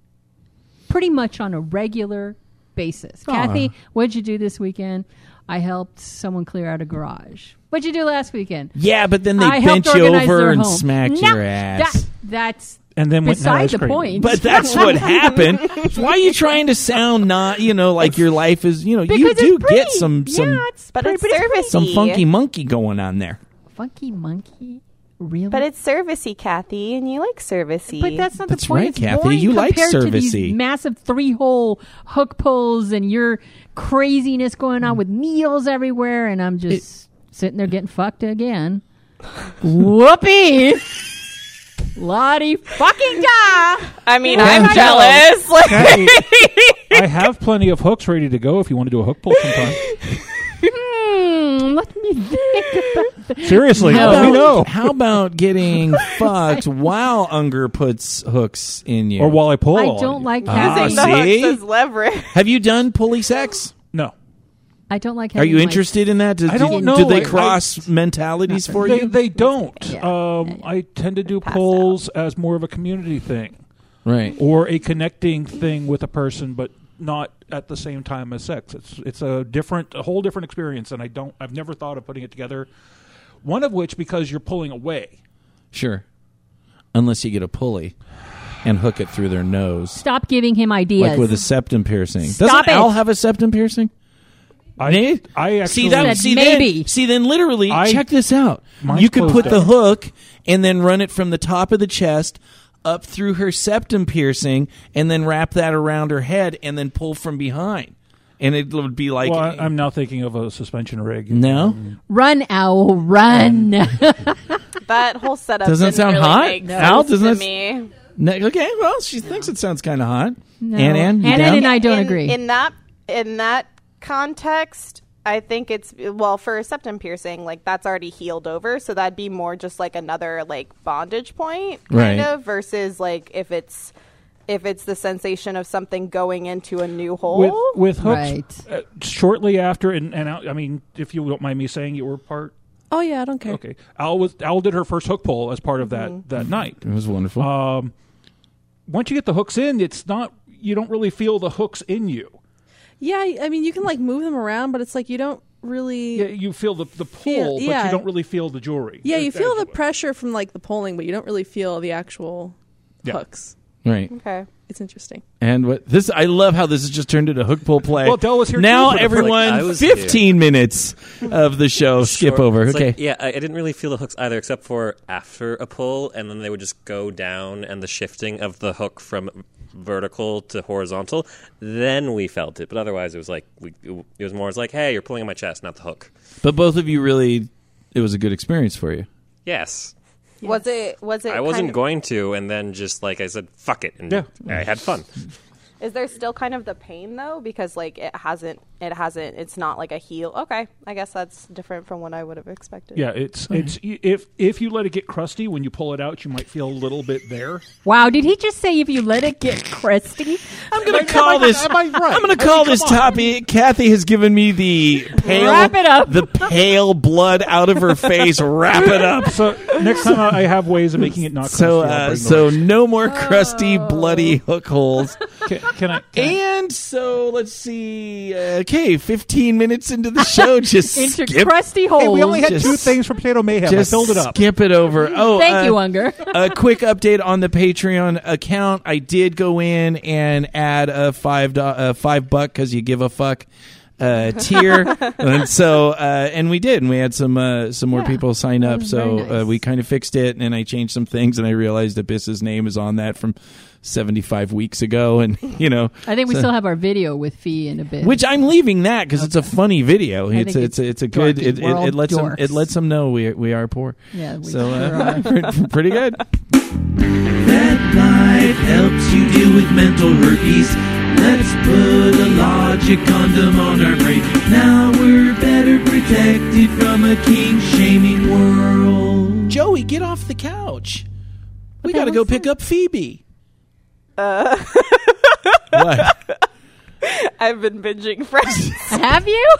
[SPEAKER 1] Pretty much on a regular basis. Kathy, what'd you do this weekend? I helped someone clear out a garage. What'd you do last weekend?
[SPEAKER 2] Yeah, but then they
[SPEAKER 1] I
[SPEAKER 2] bent you over and
[SPEAKER 1] home.
[SPEAKER 2] smacked
[SPEAKER 1] No,
[SPEAKER 2] your ass.
[SPEAKER 1] That, that's
[SPEAKER 6] and then went
[SPEAKER 1] beside the
[SPEAKER 6] cream.
[SPEAKER 1] point.
[SPEAKER 2] But that's what happened. Why are you trying to sound not, you know, like your life is, you know, you do
[SPEAKER 1] it's pretty.
[SPEAKER 2] get some some
[SPEAKER 1] yeah, it's
[SPEAKER 4] But
[SPEAKER 1] pretty,
[SPEAKER 4] it's
[SPEAKER 1] pretty
[SPEAKER 4] service-
[SPEAKER 2] some funky monkey going on there.
[SPEAKER 1] Funky monkey, really?
[SPEAKER 4] But it's servicey, Kathy, and you like servicey.
[SPEAKER 1] But that's not
[SPEAKER 2] That's
[SPEAKER 1] the point.
[SPEAKER 2] right,
[SPEAKER 1] It's
[SPEAKER 2] Kathy.
[SPEAKER 1] boring
[SPEAKER 2] You like
[SPEAKER 1] compared to these massive three-hole hook pulls and your craziness going on mm. with needles everywhere, and I'm just sitting there getting fucked again. Whoopee! Lottie fucking da!
[SPEAKER 4] I mean,
[SPEAKER 6] Yeah.
[SPEAKER 4] I'm jealous. Like,
[SPEAKER 6] Kathy, I have plenty of hooks ready to go if you want to do a hook pull sometime.
[SPEAKER 1] Let me think about that.
[SPEAKER 6] Seriously,
[SPEAKER 2] How
[SPEAKER 6] let me
[SPEAKER 2] about,
[SPEAKER 6] know.
[SPEAKER 2] how about getting fucked while Unger puts hooks in you?
[SPEAKER 6] Or while I pull.
[SPEAKER 1] I don't
[SPEAKER 6] you.
[SPEAKER 1] like
[SPEAKER 2] Ah,
[SPEAKER 4] using
[SPEAKER 1] having
[SPEAKER 4] the
[SPEAKER 2] see?
[SPEAKER 4] hooks as leverage.
[SPEAKER 2] Have you done pulley sex?
[SPEAKER 6] No.
[SPEAKER 1] I don't like.
[SPEAKER 2] Are you
[SPEAKER 1] my-
[SPEAKER 2] interested in that? Do,
[SPEAKER 6] I don't
[SPEAKER 2] do,
[SPEAKER 6] know.
[SPEAKER 2] Do they
[SPEAKER 6] I-
[SPEAKER 2] cross mentalities for
[SPEAKER 6] They,
[SPEAKER 2] you?
[SPEAKER 6] they don't.
[SPEAKER 1] Yeah.
[SPEAKER 6] Um,
[SPEAKER 1] Yeah, yeah.
[SPEAKER 6] I tend to do
[SPEAKER 4] Passed
[SPEAKER 6] polls as more of a community thing
[SPEAKER 2] right.
[SPEAKER 6] or a connecting thing with a person, but not at the same time as sex. It's it's a different, a whole different experience, and I don't. I've never thought of putting it together. One of which because you're pulling away.
[SPEAKER 2] Sure. Unless you get a pulley and hook it through their nose.
[SPEAKER 1] Stop giving him ideas.
[SPEAKER 2] Like with a septum piercing.
[SPEAKER 1] Stop
[SPEAKER 2] Doesn't
[SPEAKER 1] it.
[SPEAKER 2] Al have a septum piercing?
[SPEAKER 6] I
[SPEAKER 2] Maybe?
[SPEAKER 6] I actually
[SPEAKER 2] see that. See
[SPEAKER 1] maybe.
[SPEAKER 2] then. See then. Literally,
[SPEAKER 6] I-
[SPEAKER 2] check this out.
[SPEAKER 6] Mine's
[SPEAKER 2] You could put
[SPEAKER 6] closed
[SPEAKER 2] the
[SPEAKER 6] up.
[SPEAKER 2] hook and then run it from the top of the chest up through her septum piercing, and then wrap that around her head, and then pull from behind, and it would be like.
[SPEAKER 6] Well, I, I'm now thinking of a suspension rig.
[SPEAKER 2] no, mm.
[SPEAKER 1] run, owl, run.
[SPEAKER 4] That whole setup
[SPEAKER 2] Doesn't
[SPEAKER 4] didn't
[SPEAKER 2] sound
[SPEAKER 4] really
[SPEAKER 2] hot?
[SPEAKER 4] Make
[SPEAKER 2] No. Al, doesn't
[SPEAKER 4] to me.
[SPEAKER 2] No, okay. Well, she thinks it sounds kind of hot.
[SPEAKER 1] No.
[SPEAKER 2] Ann, Ann,
[SPEAKER 1] Ann, and I don't
[SPEAKER 4] in,
[SPEAKER 1] agree.
[SPEAKER 4] In that in that context, I think it's well for a septum piercing, like that's already healed over, so that'd be more just like another like bondage point, kind
[SPEAKER 2] Right.
[SPEAKER 4] of, versus like if it's if it's the sensation of something going into a new hole.
[SPEAKER 6] with with hooks.
[SPEAKER 1] Right.
[SPEAKER 6] Uh, shortly after, and, and Al, I mean, if you don't mind me saying, you were part.
[SPEAKER 7] Oh yeah, I don't care.
[SPEAKER 6] Okay, Al was Al did her first hook pull as part of that
[SPEAKER 4] Mm-hmm.
[SPEAKER 6] that night.
[SPEAKER 2] It was wonderful.
[SPEAKER 6] Um, once you get the hooks in, it's not you don't really feel the hooks in you.
[SPEAKER 7] Yeah, I I mean you can like move them around, but it's like you don't really.
[SPEAKER 6] Yeah, you feel the the pull,
[SPEAKER 7] Feel-
[SPEAKER 6] but
[SPEAKER 7] yeah.
[SPEAKER 6] you don't really feel the jewelry.
[SPEAKER 7] Yeah, you
[SPEAKER 6] As-
[SPEAKER 7] feel
[SPEAKER 6] as
[SPEAKER 7] the
[SPEAKER 6] would.
[SPEAKER 7] pressure from like the pulling, but you don't really feel the actual
[SPEAKER 6] Yeah.
[SPEAKER 7] hooks.
[SPEAKER 2] right.
[SPEAKER 4] okay.
[SPEAKER 7] It's interesting.
[SPEAKER 2] And what this I love how this has just turned into a hook pull play.
[SPEAKER 6] Well, Del was here too
[SPEAKER 2] now
[SPEAKER 6] for the-
[SPEAKER 2] everyone
[SPEAKER 8] Like, I was
[SPEAKER 2] 15 minutes of the show skip
[SPEAKER 8] Sure.
[SPEAKER 2] over.
[SPEAKER 8] It's
[SPEAKER 2] okay.
[SPEAKER 8] like, yeah, I, I didn't really feel the hooks either, except for after a pull, and then they would just go down, and the shifting of the hook from vertical to horizontal. Then we felt it, but otherwise, it was like we, it was more. It's like, hey, you're pulling on my chest, not the hook.
[SPEAKER 2] But both of you really it was a good experience for you.
[SPEAKER 8] Yes,
[SPEAKER 4] Was it was it
[SPEAKER 8] I wasn't
[SPEAKER 4] of-
[SPEAKER 8] going to, and then just like I said, fuck it, and
[SPEAKER 6] Yeah.
[SPEAKER 8] I had fun.
[SPEAKER 4] Is there still kind of the pain though? Because like it hasn't, it hasn't, it's not like a heel Okay, I guess that's different from what I would have expected.
[SPEAKER 6] Yeah, it's it's if if you let it get crusty when you pull it out, you might feel a little bit there.
[SPEAKER 1] wow, did he just say if you let it get crusty?
[SPEAKER 2] I'm going to call this
[SPEAKER 6] am I right?
[SPEAKER 2] I'm going to
[SPEAKER 6] I
[SPEAKER 2] call
[SPEAKER 6] mean,
[SPEAKER 2] this topic Kathy has given me the pale
[SPEAKER 1] Wrap it up.
[SPEAKER 2] the pale blood out of her face. Wrap it up.
[SPEAKER 6] So next time I I have ways of making it not crusty.
[SPEAKER 2] So uh, so
[SPEAKER 6] those.
[SPEAKER 2] no more crusty bloody hook holes.
[SPEAKER 6] can, can I? Can I
[SPEAKER 2] And so let's see. Uh, okay, 15 minutes into the show, just
[SPEAKER 1] Into
[SPEAKER 2] skip,
[SPEAKER 1] crusty holes.
[SPEAKER 6] Hey, we only had
[SPEAKER 2] Just-
[SPEAKER 6] two things for Potato Mayhem.
[SPEAKER 2] just
[SPEAKER 6] I filled it up.
[SPEAKER 2] skip it over. Oh,
[SPEAKER 1] Thank
[SPEAKER 2] uh,
[SPEAKER 1] you, Unger.
[SPEAKER 2] a quick update on the Patreon account. I did go in and add a five do- uh, five buck because you give a fuck uh, tier, and so uh, and we did, and we had some uh, some more
[SPEAKER 1] Yeah,
[SPEAKER 2] people sign up. So
[SPEAKER 1] nice.
[SPEAKER 2] uh, we kind of fixed it, and I changed some things, and I realized Abyss's name is on that from seventy five weeks ago, and you know.
[SPEAKER 1] I think we
[SPEAKER 2] so-
[SPEAKER 1] still have our video with Fee in a bit.
[SPEAKER 2] Which I'm leaving that because it's a funny video.
[SPEAKER 1] I
[SPEAKER 2] It's a, it's a, it's a good. It, it, it lets them it lets them know we we are poor.
[SPEAKER 1] yeah, we
[SPEAKER 2] So
[SPEAKER 1] sure
[SPEAKER 2] uh,
[SPEAKER 1] are.
[SPEAKER 2] pretty- pretty good.
[SPEAKER 5] That light helps you deal with mental herpes. Let's put a logic condom on our brain. Now we're better protected from a kink shaming world.
[SPEAKER 2] Joey, get off the couch. We got to go pick
[SPEAKER 1] that?
[SPEAKER 2] up Phoebe.
[SPEAKER 4] Uh.
[SPEAKER 2] what?
[SPEAKER 4] I've been binging Friends.
[SPEAKER 1] have you?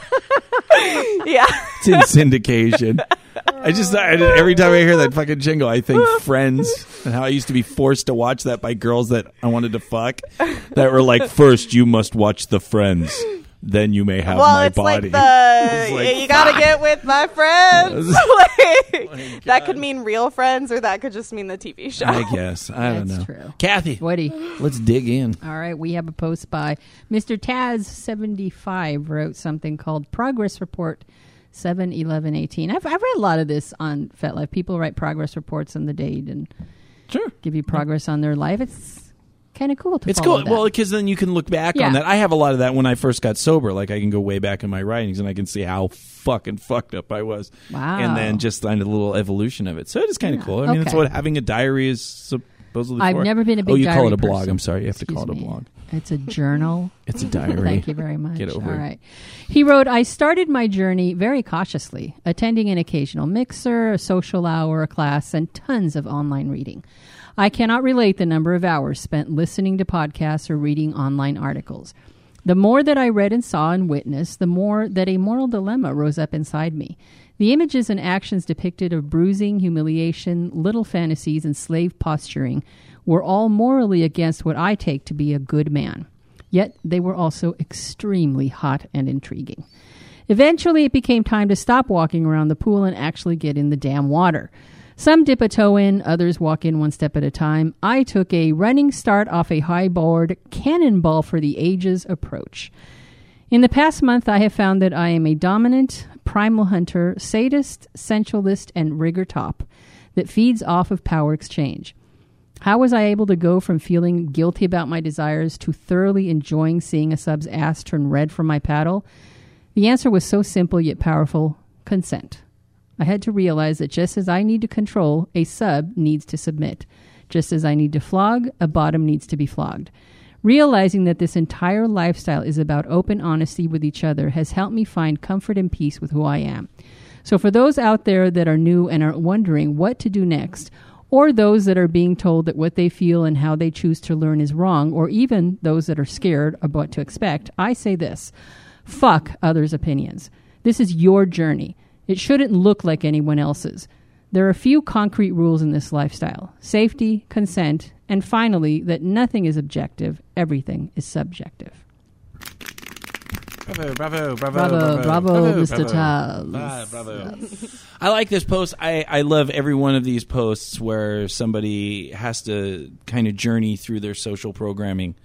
[SPEAKER 4] yeah,
[SPEAKER 2] It's in syndication. I just I, every time I hear that fucking jingle, I think Friends and how I used to be forced to watch that by girls that I wanted to fuck. That were like, first you must watch the Friends, then you may have
[SPEAKER 4] well,
[SPEAKER 2] my
[SPEAKER 4] it's
[SPEAKER 2] body.
[SPEAKER 4] like the
[SPEAKER 2] It's like,
[SPEAKER 4] you gotta get with my friends. like, oh that could mean real friends, or that could just mean the TV show.
[SPEAKER 2] I guess I don't
[SPEAKER 1] That's
[SPEAKER 2] know.
[SPEAKER 1] true.
[SPEAKER 2] Kathy,
[SPEAKER 1] Woody.
[SPEAKER 2] let's dig in.
[SPEAKER 1] All right, we have a post by Mr. Taz75 wrote something called Progress Report 7 11 18. I've, I've read a lot of this on FetLife. People write progress reports on the date and
[SPEAKER 2] Sure.
[SPEAKER 1] give you progress on their life. It's kind of cool to
[SPEAKER 2] It's cool.
[SPEAKER 1] that.
[SPEAKER 2] Well, because then you can look back
[SPEAKER 1] Yeah.
[SPEAKER 2] on that. I have a lot of that when I first got sober. Like I can go way back in my writings and I can see how fucking fucked up I was.
[SPEAKER 1] Wow.
[SPEAKER 2] And then just find a little evolution of it. So it is kind of
[SPEAKER 1] Yeah.
[SPEAKER 2] cool. I mean, that's what having a diary is supposedly
[SPEAKER 1] I've
[SPEAKER 2] for.
[SPEAKER 1] never been a oh, big
[SPEAKER 2] Oh, you call it a blog.
[SPEAKER 1] person.
[SPEAKER 2] I'm sorry. You have to call it a blog.
[SPEAKER 1] It's a journal.
[SPEAKER 2] It's a diary.
[SPEAKER 1] Thank you very much.
[SPEAKER 2] Get over
[SPEAKER 1] All
[SPEAKER 2] it.
[SPEAKER 1] right. He wrote, I started my journey very cautiously, attending an occasional mixer, a social hour, a class, and tons of online reading. I cannot relate the number of hours spent listening to podcasts or reading online articles. The more that I read and saw and witnessed, the more that a moral dilemma rose up inside me. The images and actions depicted of bruising, humiliation, little fantasies, and slave posturing were all morally against what I take to be a good man. Yet they were also extremely hot and intriguing. Eventually, it became time to stop walking around the pool and actually get in the damn water. Some dip a toe in, others walk in one step at a time. I took a running start off a high board, cannonball for the ages approach. In the past month, I have found that I am a dominant, primal hunter, sadist, sensualist, and rigger top that feeds off of power exchange. How was I able to go from feeling guilty about my desires to thoroughly enjoying seeing a sub's ass turn red from my paddle? The answer was so simple yet powerful consent. I had to realize that just as I need to control, a sub needs to submit. Just as I need to flog, a bottom needs to be flogged. Realizing that this entire lifestyle is about open honesty with each other has helped me find comfort and peace with who I am. So, for those out there that are new and are wondering what to do next, or those that are being told that what they feel and how they choose to learn is wrong, or even those that are scared of what to expect, I say this fuck others' opinions. This is your journey. It shouldn't look like anyone else's. There are a few concrete rules in this lifestyle safety, consent, and finally, that nothing is objective, everything is subjective.
[SPEAKER 2] Bravo, bravo, bravo,
[SPEAKER 1] Bravo, bravo, Mr.
[SPEAKER 2] bravo.
[SPEAKER 1] Taz.
[SPEAKER 2] Ah, bravo. I like this post. I, I love every one of these posts where somebody has to kind of journey through their social programming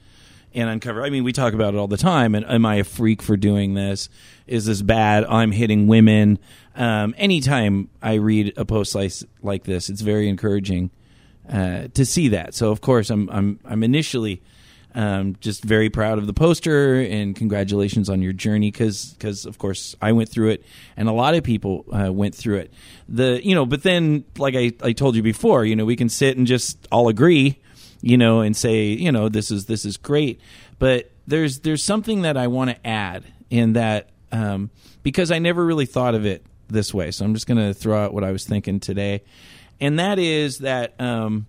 [SPEAKER 2] and uncover. I mean, we talk about it all the time. And am I a freak for doing this? Is this bad? I'm hitting women. Um, anytime I read a post like, this, it's very encouraging uh, to see that. So, of course, I'm I'm I'm initially um, just very proud of the poster and congratulations on your journey because of course I went through it and a lot of people uh, went through it. The you know, but then like I I told you before, you know, we can sit and just all agree, you know, and say you know this is this is great, but there's there's something that I want to add in that um, because I never really thought of it this way. So I'm just going to throw out what I was thinking today, and that is that. Um,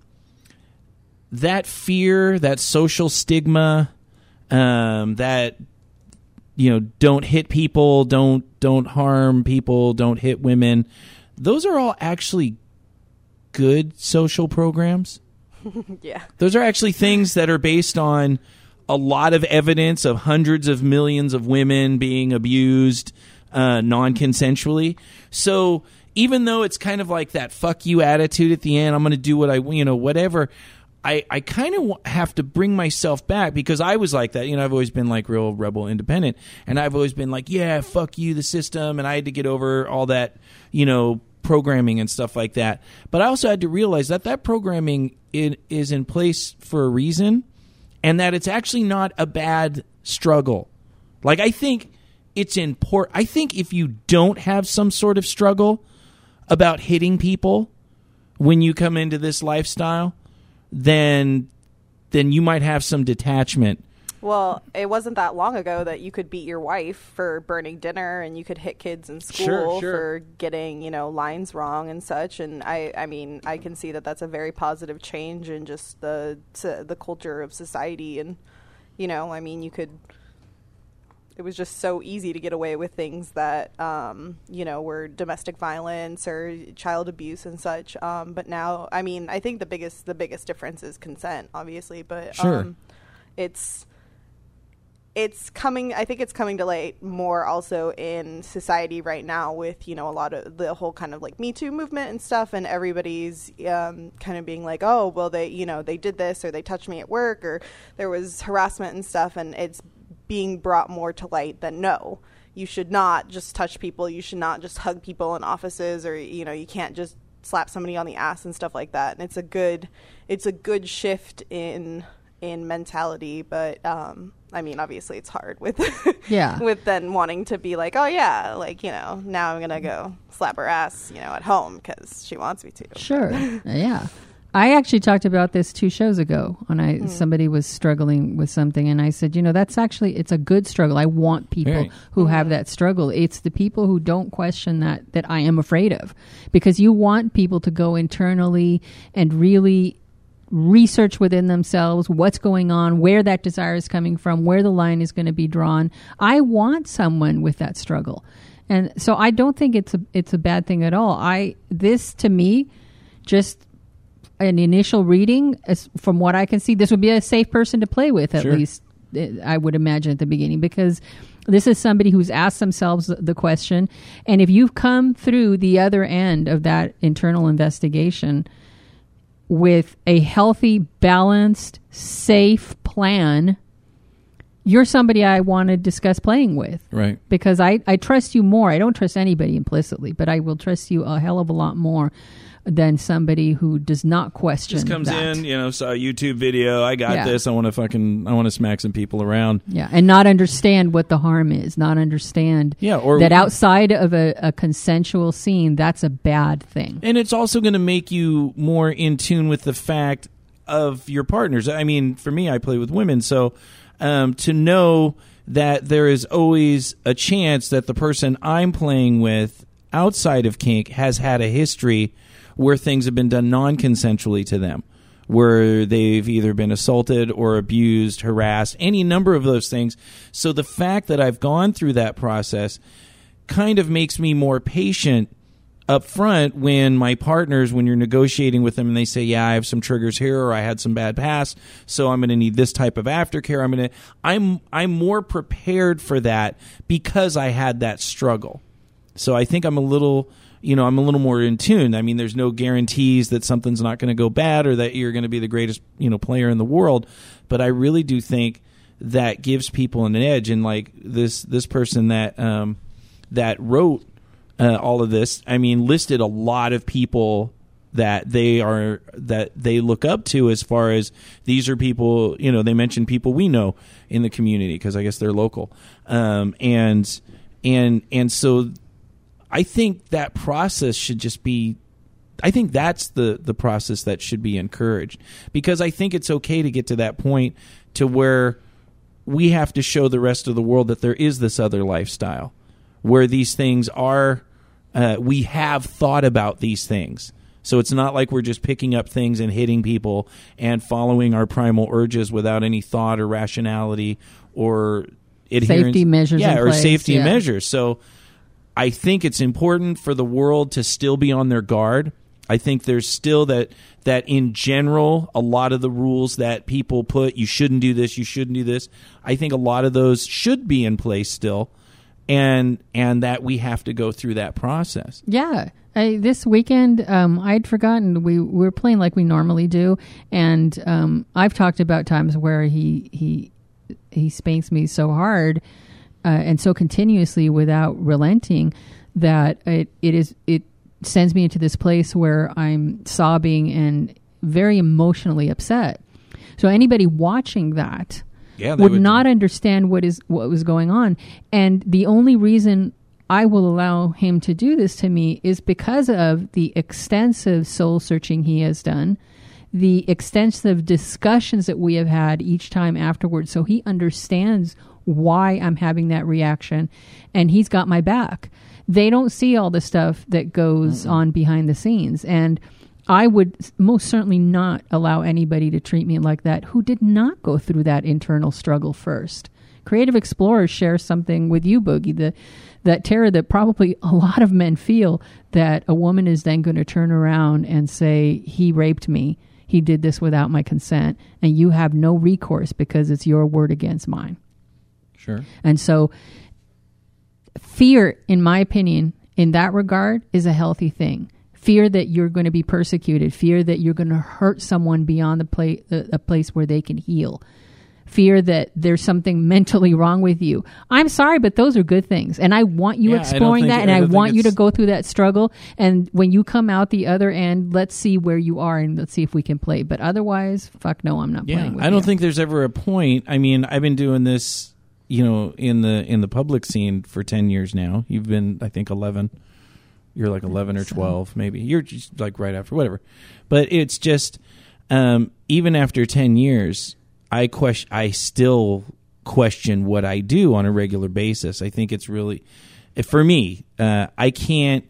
[SPEAKER 2] that fear, that social stigma, um, that you know, don't hit people, don't don't harm people, don't hit women. Those are all actually good social programs.
[SPEAKER 4] yeah.
[SPEAKER 2] Those are actually things that are based on a lot of evidence of hundreds of millions of women being abused uh, non-consensually. So even though it's kind of like that "fuck you" attitude at the end, I'm going to do what I you know whatever. I, I kind of have to bring myself back because I was like that. You know, I've always been like real rebel independent. And I've always been like, yeah, fuck you, the system. And I had to get over all that, you know, programming and stuff like that. But I also had to realize that that programming it, is in place for a reason and that it's actually not a bad struggle. Like, I think it's important. I think if you don't have some sort of struggle about hitting people when you come into this lifestyle, then then you might have some detachment.
[SPEAKER 4] Well, it wasn't that long ago that you could beat your wife for burning dinner and you could hit kids in school
[SPEAKER 2] Sure, sure.
[SPEAKER 4] for getting, you know, lines wrong and such and I I mean, I can see that that's a very positive change in just the to the culture of society and you know, I mean, you could it was just so easy to get away with things that um, you know were domestic violence or child abuse and such. Um, but now, I mean, I think the biggest the biggest difference is consent, obviously. But
[SPEAKER 2] Sure.
[SPEAKER 4] um, it's it's coming. I think it's coming to light more also in society right now with you know a lot of the whole kind of like Me Too movement and stuff, and everybody's um, kind of being like, oh, well, they you know they did this or they touched me at work or there was harassment and stuff, and it's being brought more to light that no, you should not just touch people, you should not just hug people in offices, or you know you can't just slap somebody on the ass and stuff like that. And it's a good it's a good shift in in mentality, but um, I mean, obviously, it's hard with
[SPEAKER 1] Yeah.
[SPEAKER 4] with then wanting to be like, oh yeah, like you know, now I'm gonna go slap her ass, you know, at home because she wants me to.
[SPEAKER 1] Sure. yeah. I actually talked about this two shows ago when I hmm. somebody was struggling with something and I said, you know, that's actually it's a good struggle. I want people
[SPEAKER 2] Right.
[SPEAKER 1] who have hmm. that struggle. It's the people who don't question that that I am afraid of. Because you want people to go internally and really research within themselves what's going on, where that desire is coming from, where the line is going to be drawn. I want someone with that struggle. And so I don't think it's a it's a bad thing at all. I this to me just an initial reading as from what I can see this would be a safe person to play with at
[SPEAKER 2] Sure.
[SPEAKER 1] least eh, I would imagine at the beginning because this is somebody who's asked themselves the question and if you've come through the other end of that internal investigation with a healthy, balanced, safe plan, you're somebody I want to discuss playing with
[SPEAKER 2] Right.
[SPEAKER 1] because I, I trust you more. I don't trust anybody implicitly, but I will trust you a hell of a lot more than somebody who does not question.
[SPEAKER 2] Just comes
[SPEAKER 1] that.
[SPEAKER 2] in, you know, saw a YouTube video. I got
[SPEAKER 1] Yeah.
[SPEAKER 2] this. I want to fucking, I want to smack some people around.
[SPEAKER 1] Yeah, and not understand what the harm is, not understand
[SPEAKER 2] Yeah, or
[SPEAKER 1] that outside of a, a consensual scene, that's a bad thing.
[SPEAKER 2] And it's also going to make you more in tune with the fact of your partners. I mean, for me, I play with women, so um, to know that there is always a chance that the person I'm playing with outside of kink has had a history where things have been done non consensually to them. Where they've either been assaulted or abused, harassed, any number of those things. So the fact that I've gone through that process kind of makes me more patient up front when my partners when you're negotiating with them and they say yeah i have some triggers here or i had some bad past so i'm going to need this type of aftercare i'm going to i'm i'm more prepared for that because i had that struggle so i think i'm a little you know i'm a little more in tune i mean there's no guarantees that something's not going to go bad or that you're going to be the greatest you know player in the world but i really do think that gives people an edge and like this this person that um that wrote uh, all of this, I mean, listed a lot of people that they are that they look up to as far as these are people. You know, they mentioned people we know in the community because I guess they're local, um, and and and so I think that process should just be. I think that's the the process that should be encouraged because I think it's okay to get to that point to where we have to show the rest of the world that there is this other lifestyle where these things are uh, we have thought about these things so it's not like we're just picking up things and hitting people and following our primal urges without any thought or rationality or adherence.
[SPEAKER 1] Safety measures
[SPEAKER 2] yeah or
[SPEAKER 1] place,
[SPEAKER 2] safety
[SPEAKER 1] yeah.
[SPEAKER 2] measures so i think it's important for the world to still be on their guard i think there's still that that in general a lot of the rules that people put you shouldn't do this you shouldn't do this i think a lot of those should be in place still and and that we have to go through that process.
[SPEAKER 1] Yeah. I, this weekend, um, I'd forgotten we, we were playing like we normally do, and um, I've talked about times where he he he spanks me so hard uh, and so continuously without relenting that it, it is it sends me into this place where I'm sobbing and very emotionally upset. So anybody watching that
[SPEAKER 2] Yeah,
[SPEAKER 1] would,
[SPEAKER 2] would-
[SPEAKER 1] not understand what is what was going on, and the only reason I will allow him to do this to me is because of the extensive soul searching he has done, the extensive discussions that we have had each time afterwards. So he understands why I'm having that reaction, and he's got my back. They don't see all the stuff that goes on behind the scenes, and I would most certainly not allow anybody to treat me like that who did not go through that internal struggle first. Creative explorers share something with you, Boogie, the, that terror that probably a lot of men feel that a woman is then going to turn around and say, He raped me. He did this without my consent. And you have no recourse because it's your word against mine.
[SPEAKER 2] Sure.
[SPEAKER 1] And so, fear, in my opinion, in that regard, is a healthy thing. Fear that you're going to be persecuted, fear that you're going to hurt someone beyond the place, a place where they can heal, fear that there's something mentally wrong with you. I'm sorry, but those are good things, and I want you
[SPEAKER 2] Yeah,
[SPEAKER 1] exploring
[SPEAKER 2] think-
[SPEAKER 1] that, and
[SPEAKER 2] I
[SPEAKER 1] want you to go through that struggle. And when you come out the other end, let's see where you are, and let's see if we can play. But otherwise, fuck no, I'm not
[SPEAKER 2] Yeah,
[SPEAKER 1] playing. With
[SPEAKER 2] I don't
[SPEAKER 1] you.
[SPEAKER 2] think there's ever a point. I mean, I've been doing this, you know, in the in the public scene for ten years now. You've been, I think, eleven. You're like eleven or twelve, maybe. You're just like right after, whatever. But it's just, um, even after ten years, I question. I still question what I do on a regular basis. I think it's really, for me, uh, I can't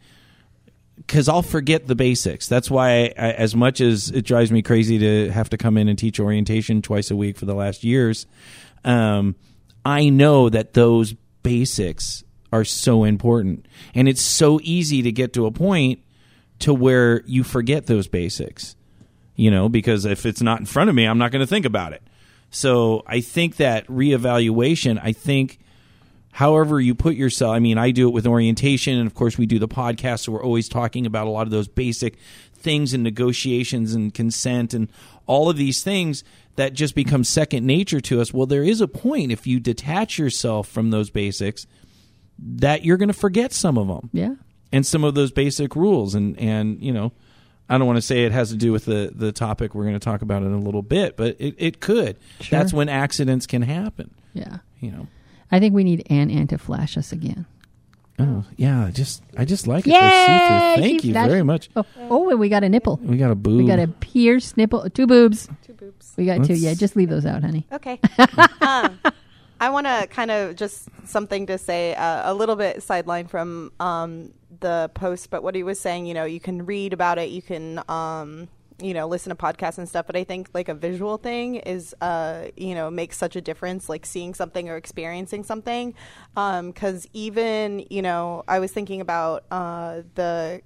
[SPEAKER 2] because I'll forget the basics. That's why, I, as much as it drives me crazy to have to come in and teach orientation twice a week for the last years, um, I know that those basics are so important, and it's so easy to get to a point to where you forget those basics. You know, because if it's not in front of me, I'm not going to think about it. So I think that reevaluation. I think however you put yourself i mean i do it with orientation and of course we do the podcast so we're always talking about a lot of those basic things and negotiations and consent and all of these things that just become second nature to us well there is a point if you detach yourself from those basics that you're going to forget some of them
[SPEAKER 1] Yeah.
[SPEAKER 2] and some of those basic rules and and you know I don't want to say it has to do with the the topic we're going to talk about in a little bit, but it, it could.
[SPEAKER 1] Sure.
[SPEAKER 2] That's when accidents can happen.
[SPEAKER 1] Yeah.
[SPEAKER 2] You know.
[SPEAKER 1] I think we need Ann Ann to flash us again.
[SPEAKER 2] Oh yeah, I just I just like it.
[SPEAKER 1] Yay!
[SPEAKER 2] They're. Thank
[SPEAKER 1] She
[SPEAKER 2] you
[SPEAKER 1] flashed-
[SPEAKER 2] very much.
[SPEAKER 1] Oh, oh, and we got a nipple.
[SPEAKER 2] We got a boob.
[SPEAKER 1] We got a pierced nipple. Two boobs.
[SPEAKER 4] Two boobs.
[SPEAKER 1] We got two.
[SPEAKER 2] Let's-
[SPEAKER 1] Yeah, just leave those out, honey.
[SPEAKER 4] Okay. um, I want to kind of just something to say uh, a little bit sideline from um, the post, but what he was saying, you know, you can read about it, you can, um, you know, listen to podcasts and stuff, but I think like a visual thing is, uh, you know, makes such a difference, like seeing something or experiencing something. um Because even, you know, I was thinking about uh, the.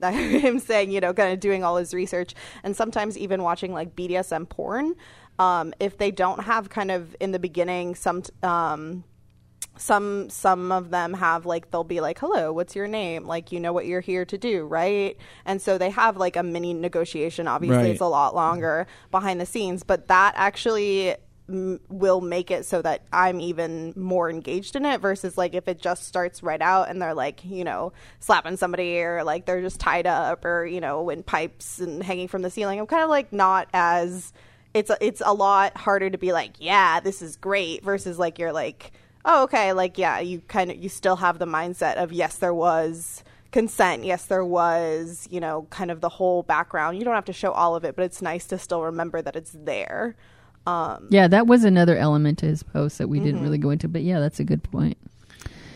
[SPEAKER 4] Him saying, you know, kind of doing all his research, and sometimes even watching like BDSM porn. Um, if they don't have kind of in the beginning some um, some some of them have like they'll be like hello what's your name? Like you know what you're here to do right? And so they have like a mini negotiation. Obviously
[SPEAKER 2] Right.
[SPEAKER 4] it's a lot longer behind the scenes but that actually m- will make it so that i'm even more engaged in it versus like if it just starts right out and they're like you know slapping somebody or like they're just tied up or you know in pipes and hanging from the ceiling. I'm kind of like not as it's a, it's a lot harder to be like yeah this is great versus like you're like oh okay like yeah you kind of you still have the mindset of yes there was consent yes there was you know kind of the whole background you don't have to show all of it but it's nice to still remember that it's there um
[SPEAKER 1] Yeah, that was another element to his post that we
[SPEAKER 4] Mm-hmm.
[SPEAKER 1] didn't really go into, but yeah, that's a good point.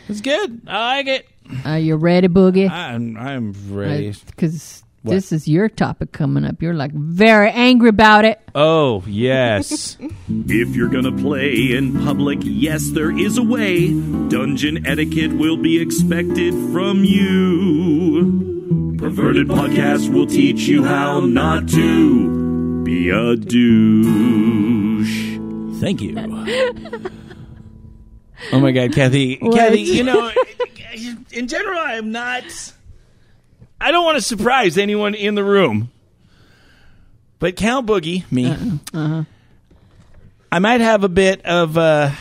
[SPEAKER 2] It's good. I like it.
[SPEAKER 1] Are you ready, Boogie?
[SPEAKER 2] I'm I'm ready.
[SPEAKER 1] Because
[SPEAKER 2] What?
[SPEAKER 1] this is your topic coming up. You're like very angry about it.
[SPEAKER 2] oh yes.
[SPEAKER 3] If you're gonna play in public, yes, there is a way. Dungeon etiquette will be expected from you. Perverted Podcast will teach you how not to be a douche.
[SPEAKER 2] Thank you. oh my God, Kathy.
[SPEAKER 1] What?
[SPEAKER 2] Kathy, you know, in general, I am not. I don't want to surprise anyone in the room, but Count Boogie, me, uh-huh. Uh-huh. I might have a bit of uh, a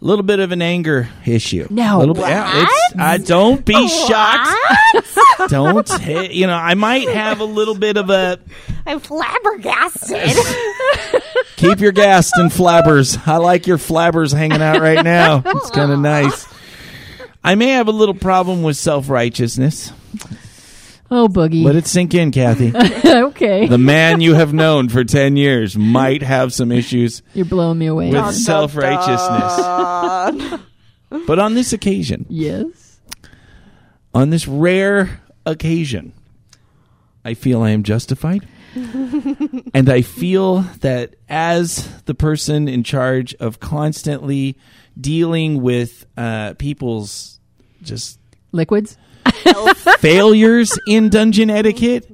[SPEAKER 2] little bit of an anger issue.
[SPEAKER 1] No.
[SPEAKER 2] little bit. Yeah, it's, I don't be shocked. Don't hit- you know? I might have a little bit of a
[SPEAKER 4] i'm flabbergasted
[SPEAKER 2] Keep your gas and flabbers. I like your flabbers hanging out right now. It's kind of nice. I may have a little problem with self righteousness.
[SPEAKER 1] Oh, Boogie.
[SPEAKER 2] Let it sink in, Kathy.
[SPEAKER 1] okay.
[SPEAKER 2] The man you have known for 10 years might have some issues
[SPEAKER 1] You're blowing me away.
[SPEAKER 2] with self righteousness. But on this occasion,
[SPEAKER 1] yes.
[SPEAKER 2] on this rare occasion, I feel I am justified. and I feel that as the person in charge of constantly dealing with uh, people's just
[SPEAKER 1] Liquids.
[SPEAKER 2] failures in dungeon etiquette,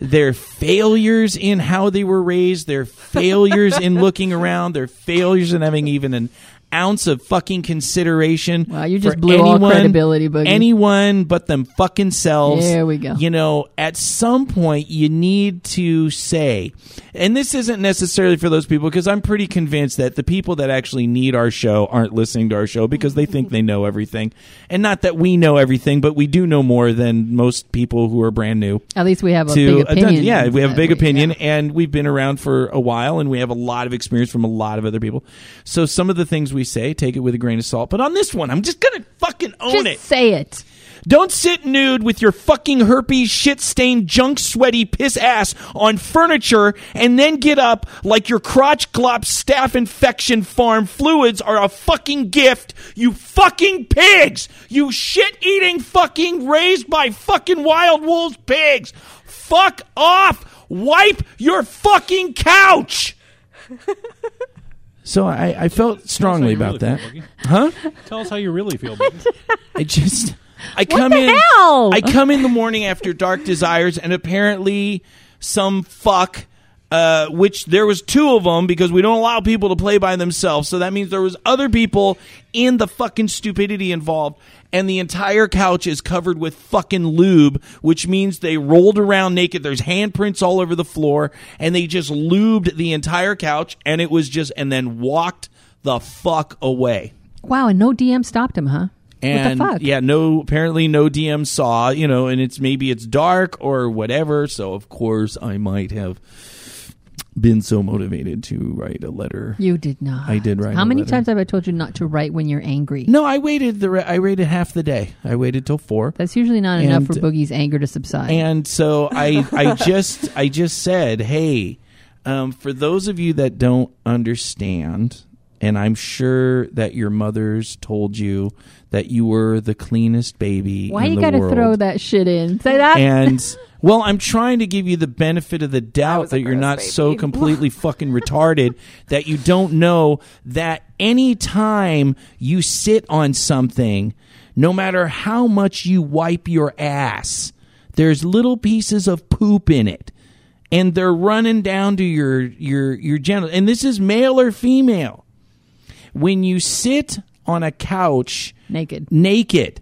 [SPEAKER 2] their failures in how they were raised, their failures in looking around, their failures in having even an ounce of fucking consideration.
[SPEAKER 1] Wow, you just
[SPEAKER 2] for
[SPEAKER 1] blew all
[SPEAKER 2] anyone,
[SPEAKER 1] credibility, Boogie.
[SPEAKER 2] Anyone but them fucking selves.
[SPEAKER 1] There we go.
[SPEAKER 2] You know, at some point you need to say, and this isn't necessarily for those people because I'm pretty convinced that the people that actually need our show aren't listening to our show because they think they know everything. And not that we know everything, but we do know more than most people who are brand new
[SPEAKER 1] At least we have a big opinion.
[SPEAKER 2] Yeah, we have a big
[SPEAKER 1] way,
[SPEAKER 2] opinion,
[SPEAKER 1] yeah.
[SPEAKER 2] and we've been around for a while, and we have a lot of experience from a lot of other people. So some of the things we say, take it with a grain of salt. But on this one, I'm just gonna fucking own
[SPEAKER 1] Just
[SPEAKER 2] it
[SPEAKER 1] say it.
[SPEAKER 2] Don't sit nude with your fucking herpes, shit stained, junk sweaty piss ass on furniture and then get up like your crotch glop staph infection farm fluids are a fucking gift. You fucking pigs! You shit eating fucking raised by fucking wild wolves pigs! Fuck off! Wipe your fucking couch! So I, I felt strongly
[SPEAKER 6] Tell us how
[SPEAKER 2] about
[SPEAKER 6] really
[SPEAKER 2] that.
[SPEAKER 6] feel,
[SPEAKER 2] Huh?
[SPEAKER 6] Tell us how you really feel. Boogie.
[SPEAKER 2] I just I come
[SPEAKER 1] the
[SPEAKER 2] in
[SPEAKER 1] hell?
[SPEAKER 2] I come in the morning after Dark Desires and apparently some fuck uh, which there was two of them because we don't allow people to play by themselves. So that means there was other people in the fucking stupidity involved and the entire couch is covered with fucking lube, which means they rolled around naked. There's handprints all over the floor and they just lubed the entire couch and it was just and then walked the fuck away.
[SPEAKER 1] Wow, and no DM stopped him, huh?
[SPEAKER 2] And
[SPEAKER 1] what the fuck?
[SPEAKER 2] yeah, no apparently no DM saw, you know, and it's maybe it's dark or whatever, so of course I might have been so motivated to write a letter.
[SPEAKER 1] You did not.
[SPEAKER 2] I did write
[SPEAKER 1] How many
[SPEAKER 2] letter.
[SPEAKER 1] times have I told you not to write when you're angry?
[SPEAKER 2] No, I waited the re- I waited half the day. I waited till 4.
[SPEAKER 1] That's usually not enough for Boogie's anger to subside.
[SPEAKER 2] And so I I just I just said, "Hey, um, for those of you that don't understand, and I'm sure that your mothers told you that you were the cleanest baby
[SPEAKER 1] Why
[SPEAKER 2] in
[SPEAKER 1] you
[SPEAKER 2] the
[SPEAKER 1] got to
[SPEAKER 2] world.
[SPEAKER 1] throw that shit in? Say that.
[SPEAKER 2] and well, I'm trying to give you the benefit of the doubt that you're
[SPEAKER 4] gross
[SPEAKER 2] not so completely fucking retarded that you don't know that any time you sit on something, no matter how much you wipe your ass, there's little pieces of poop in it. And they're running down to your your your genital. And this is male or female. When you sit on a couch
[SPEAKER 1] Naked.
[SPEAKER 2] naked.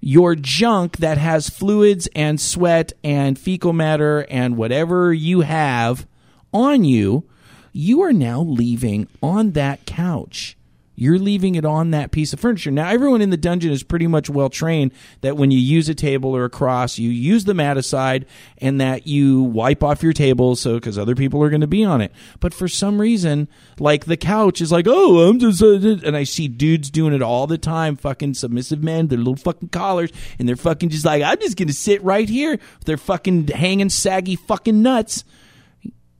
[SPEAKER 2] Your junk that has fluids and sweat and fecal matter and whatever you have on you, you are now leaving on that couch. You're leaving it on that piece of furniture. Now, everyone in the dungeon is pretty much well trained that when you use a table or a cross, you use the mat aside and that you wipe off your table so because other people are going to be on it. But for some reason, like the couch is like, oh, I'm just, uh, and I see dudes doing it all the time, fucking submissive men, their little fucking collars, and they're fucking just like, I'm just going to sit right here. They're fucking hanging, saggy fucking nuts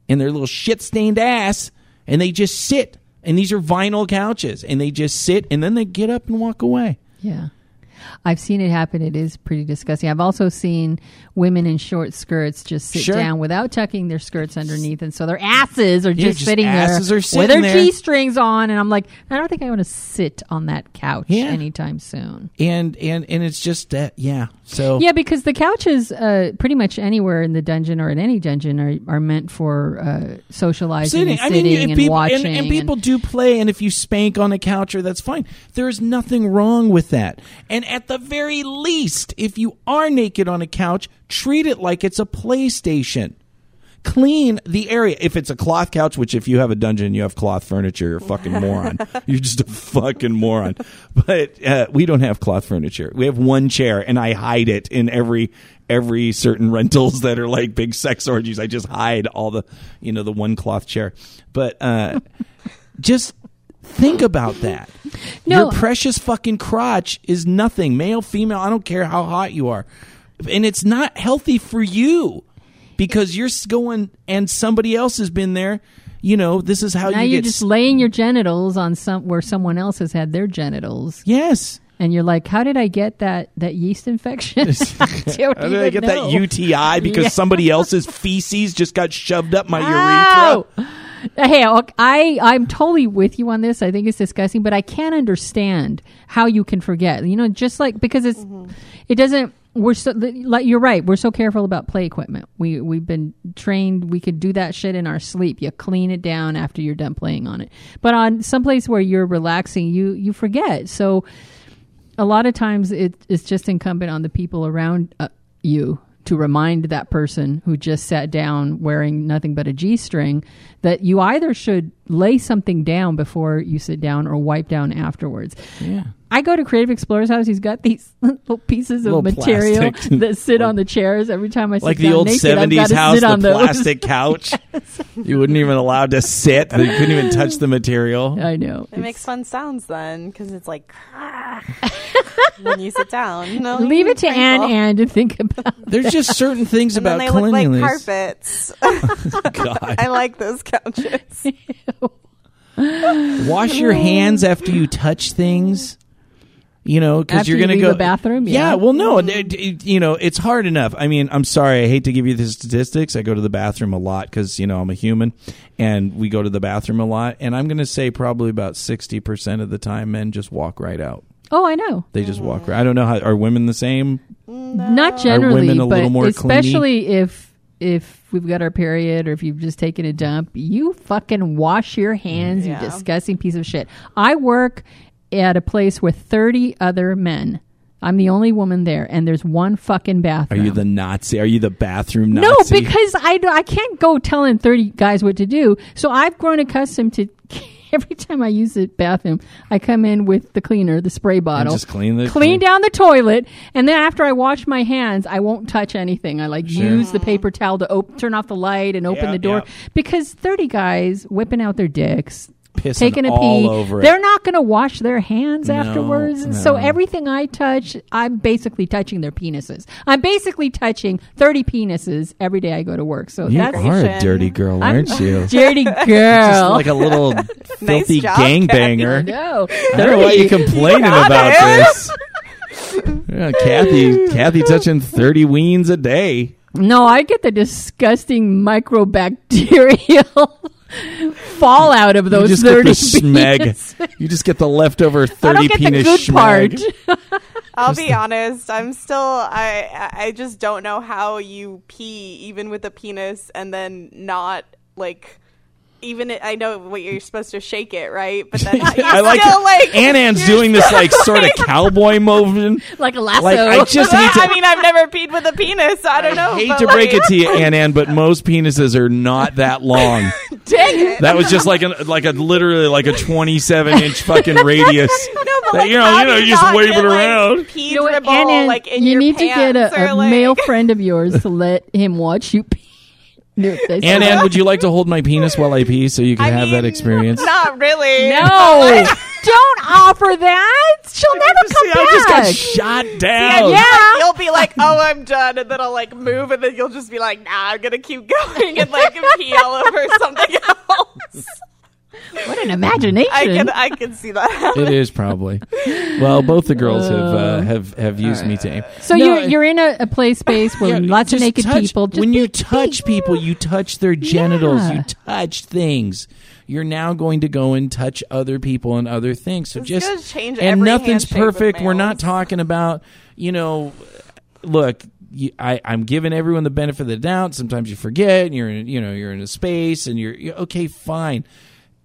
[SPEAKER 2] and their little shit stained ass, and they just sit. And these are vinyl couches, and they just sit, and then they get up and walk away.
[SPEAKER 1] Yeah. I've seen it happen. It is pretty disgusting. I've also seen women in short skirts just sit
[SPEAKER 2] Sure.
[SPEAKER 1] down without tucking their skirts underneath, and so their asses are
[SPEAKER 2] Yeah,
[SPEAKER 1] just,
[SPEAKER 2] just
[SPEAKER 1] sitting there
[SPEAKER 2] are
[SPEAKER 1] with their
[SPEAKER 2] there.
[SPEAKER 1] G strings on. And I'm like, I don't think I want to sit on that couch
[SPEAKER 2] Yeah.
[SPEAKER 1] anytime soon.
[SPEAKER 2] And and and it's just that, yeah. So
[SPEAKER 1] Yeah, because the couches, uh, pretty much anywhere in the dungeon or in any dungeon, are, are meant for uh, socializing
[SPEAKER 2] sitting.
[SPEAKER 1] and
[SPEAKER 2] I
[SPEAKER 1] sitting
[SPEAKER 2] mean, if
[SPEAKER 1] and
[SPEAKER 2] people
[SPEAKER 1] watching.
[SPEAKER 2] and, and people do play, and if you spank on a couch, or that's fine. There is nothing wrong with that. And at the very least, if you are naked on a couch, treat it like it's a play station. Clean the area. If it's a cloth couch, which if you have a dungeon, you have cloth furniture, you're a fucking moron. You're just a fucking moron. But uh, we don't have cloth furniture. We have one chair, and I hide it in every every certain rentals that are like big sex orgies. I just hide all the you know the one cloth chair. But uh, just think about that.
[SPEAKER 1] No.
[SPEAKER 2] Your precious fucking crotch is nothing, male, female. I don't care how hot you are, and it's not healthy for you because you're going and somebody else has been there. You know, this is how
[SPEAKER 1] now
[SPEAKER 2] you
[SPEAKER 1] you're just
[SPEAKER 2] s-
[SPEAKER 1] laying your genitals on some where someone else has had their genitals.
[SPEAKER 2] yes.
[SPEAKER 1] and you're like, "How did I get that that yeast infection?" I don't
[SPEAKER 2] How did I get
[SPEAKER 1] know.
[SPEAKER 2] that UTI because
[SPEAKER 1] Yeah.
[SPEAKER 2] somebody else's feces just got shoved up my
[SPEAKER 1] Ow!
[SPEAKER 2] urethra?
[SPEAKER 1] Hey, ok- I I'm totally with you on this. I think it's disgusting, but I can't understand how you can forget. You know, just like because it's mm-hmm. it doesn't. We're so like you're right. We're so careful about play equipment. We we've been trained. We could do that shit in our sleep. You clean it down after you're done playing on it. But on someplace where you're relaxing, you you forget. So a lot of times it, it's just incumbent on the people around uh, you to remind that person who just sat down wearing nothing but a G string that you either should lay something down before you sit down or wipe down afterwards.
[SPEAKER 2] Yeah.
[SPEAKER 1] I go to Creative Explorer's house. He's got these little pieces of
[SPEAKER 2] Little
[SPEAKER 1] material
[SPEAKER 2] plastic-
[SPEAKER 1] that sit on the chairs every time I sit
[SPEAKER 2] like the
[SPEAKER 1] down
[SPEAKER 2] old
[SPEAKER 1] naked, I've
[SPEAKER 2] seventies
[SPEAKER 1] gotta
[SPEAKER 2] house,
[SPEAKER 1] sit
[SPEAKER 2] the
[SPEAKER 1] on those.
[SPEAKER 2] plastic couch. You wouldn't even allowed to sit. You couldn't even touch the material.
[SPEAKER 1] I know.
[SPEAKER 4] It makes fun sounds then because it's like when you sit down. No,
[SPEAKER 1] Leave it to. Anne Anne to think about.
[SPEAKER 2] There's just certain things
[SPEAKER 4] And then
[SPEAKER 2] about
[SPEAKER 4] they look like
[SPEAKER 2] cleanliness.
[SPEAKER 4] carpets.
[SPEAKER 2] God.
[SPEAKER 4] I like those couches.
[SPEAKER 2] Wash your hands after you touch things. You know, because you're going to
[SPEAKER 1] leave
[SPEAKER 2] go
[SPEAKER 1] the bathroom?
[SPEAKER 2] Yeah.
[SPEAKER 1] Yeah.
[SPEAKER 2] well, no, it- it- you know, it's hard enough. I mean, I'm sorry, I hate to give you the statistics. I go to the bathroom a lot because you know I'm a human, and we go to the bathroom a lot. And I'm going to say probably about sixty percent of the time, men just walk right out.
[SPEAKER 1] Oh, I know.
[SPEAKER 2] They just walk right. I don't know how are women the same.
[SPEAKER 1] Not generally,
[SPEAKER 2] women a
[SPEAKER 1] but
[SPEAKER 2] little more
[SPEAKER 1] especially if if we've got our period or if you've just taken a dump, you fucking wash your hands,
[SPEAKER 4] Yeah.
[SPEAKER 1] you disgusting piece of shit. I work at a place with 30 other men. I'm the only woman there, and there's one fucking bathroom.
[SPEAKER 2] Are you the Nazi? Are you the bathroom
[SPEAKER 1] no, because I, I can't go telling 30 guys what to do. So I've grown accustomed to every time I use the bathroom, I come in with the cleaner, the spray bottle.
[SPEAKER 2] just clean the-
[SPEAKER 1] clean down the toilet, and then after I wash my hands, I won't touch anything. I like use the paper towel to op- turn off the light and open
[SPEAKER 2] Yeah,
[SPEAKER 1] the door
[SPEAKER 2] yeah.
[SPEAKER 1] because 30 guys whipping out their dicks.
[SPEAKER 2] Pissing
[SPEAKER 1] Taking a
[SPEAKER 2] all
[SPEAKER 1] pee,
[SPEAKER 2] over it.
[SPEAKER 1] they're not going to wash their hands
[SPEAKER 2] No,
[SPEAKER 1] afterwards. So
[SPEAKER 2] no.
[SPEAKER 1] everything I touch, I'm basically touching their penises. I'm basically touching 30 penises every day I go to work. So
[SPEAKER 2] you
[SPEAKER 1] that's
[SPEAKER 2] are a dirty girl, aren't you?
[SPEAKER 1] dirty girl.
[SPEAKER 2] Just like a little filthy
[SPEAKER 4] job,
[SPEAKER 2] gangbanger.
[SPEAKER 1] no,
[SPEAKER 2] I don't know why you're complaining about this. Yeah, Kathy, Kathy touching thirty weens a day.
[SPEAKER 1] no, I get the disgusting microbacterial fallout of
[SPEAKER 2] You
[SPEAKER 1] those
[SPEAKER 2] just get
[SPEAKER 1] thirty
[SPEAKER 2] the smeg. You just get the leftover
[SPEAKER 1] I
[SPEAKER 2] thirty
[SPEAKER 1] don't get the
[SPEAKER 2] penis
[SPEAKER 1] good
[SPEAKER 2] schmeg.
[SPEAKER 1] part.
[SPEAKER 4] I'll be honest. I'm still. I. I I just don't know how you pee even with a penis and then not like. Even it, I know what you're supposed to shake it, right? But then you
[SPEAKER 2] I like
[SPEAKER 4] still like
[SPEAKER 2] Ann Ann's doing this like sort of cowboy motion.
[SPEAKER 1] like a lasso.
[SPEAKER 2] Like I just hate to
[SPEAKER 4] I mean, I've never peed with a penis. So I don't know.
[SPEAKER 2] Hate
[SPEAKER 4] but,
[SPEAKER 2] to break it to you, Ann Ann, but most penises are not that long.
[SPEAKER 4] Dang it!
[SPEAKER 2] That was just like a like a literally like a twenty seven inch fucking radius.
[SPEAKER 4] No, but
[SPEAKER 2] That,
[SPEAKER 4] like,
[SPEAKER 2] you know, you know, you just
[SPEAKER 4] not
[SPEAKER 2] wave
[SPEAKER 4] get,
[SPEAKER 2] it
[SPEAKER 4] like,
[SPEAKER 2] around.
[SPEAKER 4] Pee
[SPEAKER 1] you know what,
[SPEAKER 4] dribble,
[SPEAKER 1] Ann,
[SPEAKER 4] like in
[SPEAKER 1] you
[SPEAKER 4] your
[SPEAKER 1] need to get a, a
[SPEAKER 4] like-
[SPEAKER 1] male friend of yours to let him watch you pee. No, that's-
[SPEAKER 2] Ann Ann, would you like to hold my penis while I pee so you can
[SPEAKER 4] I
[SPEAKER 2] have that experience?
[SPEAKER 4] Not really.
[SPEAKER 1] No, don't offer that. She'll never come
[SPEAKER 2] See, I just got shot down.
[SPEAKER 1] yeah.
[SPEAKER 4] You'll be like, oh, I'm done, and then I'll like move, and then you'll just be like, nah, I'm gonna keep going and like pee all over something else.
[SPEAKER 1] What an imagination.
[SPEAKER 4] I can, I can see that.
[SPEAKER 2] It is probably. Well, both the girls have uh, have have used me to aim.
[SPEAKER 1] so
[SPEAKER 2] No,
[SPEAKER 1] you're
[SPEAKER 2] I-
[SPEAKER 1] you're in a, a play space with
[SPEAKER 2] Yeah,
[SPEAKER 1] lots of
[SPEAKER 2] just
[SPEAKER 1] naked
[SPEAKER 2] touch-
[SPEAKER 1] people. Just
[SPEAKER 2] when you
[SPEAKER 1] be-
[SPEAKER 2] touch
[SPEAKER 1] be-
[SPEAKER 2] people, you touch their genitals.
[SPEAKER 1] Yeah.
[SPEAKER 2] You touch things. You're now going to go and touch other people and other things. So
[SPEAKER 4] It's
[SPEAKER 2] just
[SPEAKER 4] gonna change
[SPEAKER 2] and
[SPEAKER 4] every
[SPEAKER 2] nothing's
[SPEAKER 4] handshake with
[SPEAKER 2] perfect. We're not
[SPEAKER 4] males.
[SPEAKER 2] talking about you know. Look, you, I, I'm giving everyone the benefit of the doubt. Sometimes you forget, and you're in, you know you're in a space, and you're, you're okay. Fine,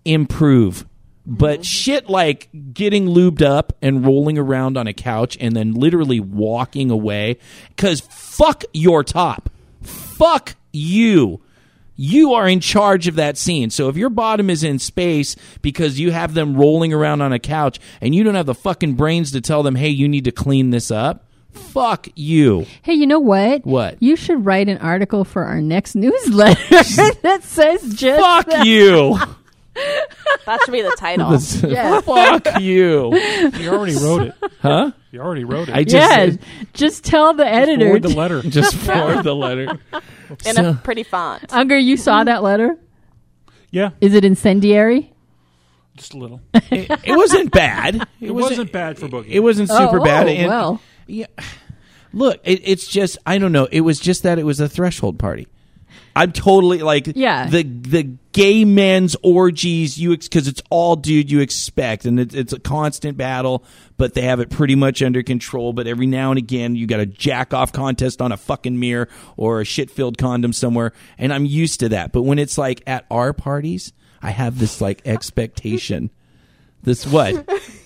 [SPEAKER 2] improve. But
[SPEAKER 4] Mm-hmm.
[SPEAKER 2] shit like getting lubed up and rolling around on a couch and then literally walking away because fuck your top. Fuck you. You are in charge of that scene. So if your bottom is in space because you have them rolling around on a couch and you don't have the fucking brains to tell them, hey, you need to clean this up, fuck you.
[SPEAKER 1] Hey, you know what?
[SPEAKER 2] What?
[SPEAKER 1] You should write an article for our next newsletter that says just
[SPEAKER 2] Fuck
[SPEAKER 1] that.
[SPEAKER 2] you.
[SPEAKER 4] That should be the title.
[SPEAKER 1] Yeah.
[SPEAKER 2] fuck you.
[SPEAKER 6] You already wrote it.
[SPEAKER 2] Huh?
[SPEAKER 6] You already wrote it.
[SPEAKER 2] I just
[SPEAKER 1] Yeah, just tell the editor.
[SPEAKER 6] Forward the letter.
[SPEAKER 2] just forward the letter.
[SPEAKER 4] in
[SPEAKER 2] So-
[SPEAKER 4] a pretty font.
[SPEAKER 1] Unger, you saw that letter?
[SPEAKER 6] Yeah,
[SPEAKER 1] Is it incendiary?
[SPEAKER 6] just a little.
[SPEAKER 2] it, it wasn't bad.
[SPEAKER 6] It wasn't bad for Boogie.
[SPEAKER 2] It wasn't oh, super
[SPEAKER 1] oh,
[SPEAKER 2] bad.
[SPEAKER 1] Oh,
[SPEAKER 2] And-
[SPEAKER 1] well.
[SPEAKER 2] yeah, look, it, it's just I don't know. It was just that it was a threshold party. I'm totally like
[SPEAKER 1] Yeah.
[SPEAKER 2] the the gay men's orgies you because it's all dude you expect and it, it's a constant battle but they have it pretty much under control but every now and again you got a jack off contest on a fucking mirror or a shit filled condom somewhere and I'm used to that but when it's like at our parties I have this like expectation this what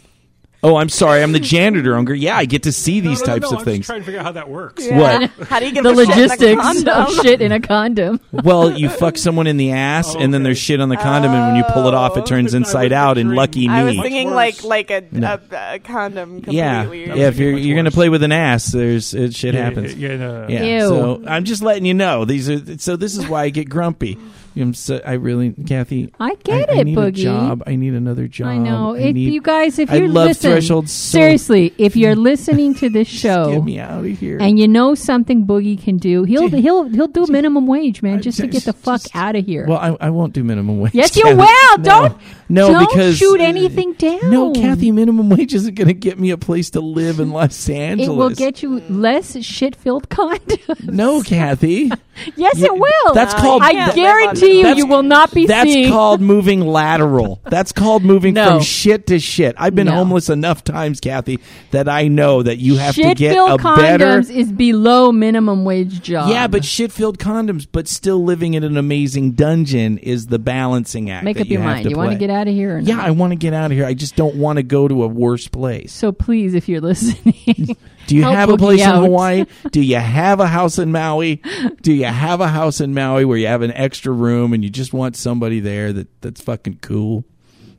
[SPEAKER 2] Oh, I'm sorry. I'm the janitor, Unger. Yeah, I get to see these
[SPEAKER 6] No, no,
[SPEAKER 2] types
[SPEAKER 6] no,
[SPEAKER 2] of
[SPEAKER 6] I'm
[SPEAKER 2] things.
[SPEAKER 6] Just trying to figure out how that works.
[SPEAKER 2] What?
[SPEAKER 4] How do you get
[SPEAKER 1] the
[SPEAKER 4] the, shit in a
[SPEAKER 1] logistics of shit in a condom.
[SPEAKER 2] Well, you fuck someone in the ass, and then
[SPEAKER 6] Okay.
[SPEAKER 2] there's shit on the condom, and when you pull it off, it
[SPEAKER 6] oh, turns
[SPEAKER 2] inside out. And
[SPEAKER 6] picturing-
[SPEAKER 2] lucky
[SPEAKER 4] I was
[SPEAKER 2] me.
[SPEAKER 6] Much
[SPEAKER 4] thinking like like a,
[SPEAKER 2] No.
[SPEAKER 4] a, a condom. Completely.
[SPEAKER 2] yeah, yeah. If you're you're gonna play with an ass, there's it, shit
[SPEAKER 6] Yeah,
[SPEAKER 2] happens.
[SPEAKER 6] Yeah, no.
[SPEAKER 2] Yeah.
[SPEAKER 1] Ew.
[SPEAKER 2] So I'm just letting you know these are. So this is why I get grumpy. I'm so, I really, Kathy.
[SPEAKER 1] I get
[SPEAKER 2] I, I
[SPEAKER 1] it,
[SPEAKER 2] need
[SPEAKER 1] Boogie.
[SPEAKER 2] a job. I need another job.
[SPEAKER 1] I know.
[SPEAKER 2] I
[SPEAKER 1] It,
[SPEAKER 2] need-
[SPEAKER 1] you guys, if you
[SPEAKER 2] love
[SPEAKER 1] listen,
[SPEAKER 2] Threshold so-
[SPEAKER 1] seriously, if you're listening to this show
[SPEAKER 2] get me out of here.
[SPEAKER 1] and you know something Boogie can do, he'll he'll he'll do minimum wage, man,
[SPEAKER 2] I
[SPEAKER 1] just to get the fuck
[SPEAKER 2] just-
[SPEAKER 1] out of here.
[SPEAKER 2] well, I, I won't do minimum wage.
[SPEAKER 1] yes, you will.
[SPEAKER 2] No.
[SPEAKER 1] Don't
[SPEAKER 2] No,
[SPEAKER 1] don't
[SPEAKER 2] because
[SPEAKER 1] shoot anything uh, down.
[SPEAKER 2] No, Kathy, minimum wage isn't going to get me a place to live in Los Angeles.
[SPEAKER 1] It will get you less shit-filled condoms.
[SPEAKER 2] No, Kathy.
[SPEAKER 1] Yes,
[SPEAKER 2] Yeah,
[SPEAKER 1] it will.
[SPEAKER 2] That's
[SPEAKER 4] No,
[SPEAKER 2] called.
[SPEAKER 4] you
[SPEAKER 1] I
[SPEAKER 4] can't live
[SPEAKER 1] guarantee you,
[SPEAKER 2] That's-
[SPEAKER 1] you will not be
[SPEAKER 2] That's
[SPEAKER 1] seeing.
[SPEAKER 2] called moving lateral. That's called moving
[SPEAKER 1] No.
[SPEAKER 2] from shit to shit. I've been
[SPEAKER 1] No.
[SPEAKER 2] homeless enough times, Kathy, that I know that you have to get
[SPEAKER 1] Shit-filled
[SPEAKER 2] a
[SPEAKER 1] condoms
[SPEAKER 2] better.
[SPEAKER 1] is below minimum wage job.
[SPEAKER 2] Yeah, but shit-filled condoms, but still living in an amazing dungeon is the balancing act.
[SPEAKER 1] make
[SPEAKER 2] that
[SPEAKER 1] up your
[SPEAKER 2] have
[SPEAKER 1] mind.
[SPEAKER 2] To
[SPEAKER 1] you want to
[SPEAKER 2] play.
[SPEAKER 1] get out of here? Or
[SPEAKER 2] Yeah. I want to get out of here. I just don't want to go to a worse place.
[SPEAKER 1] So please, if you're listening,
[SPEAKER 2] Do you
[SPEAKER 1] Help
[SPEAKER 2] have a place in
[SPEAKER 1] out.
[SPEAKER 2] Hawaii? Do you have a house in Maui? Do you have a house in Maui where you have an extra room and you just want somebody there that that's fucking cool?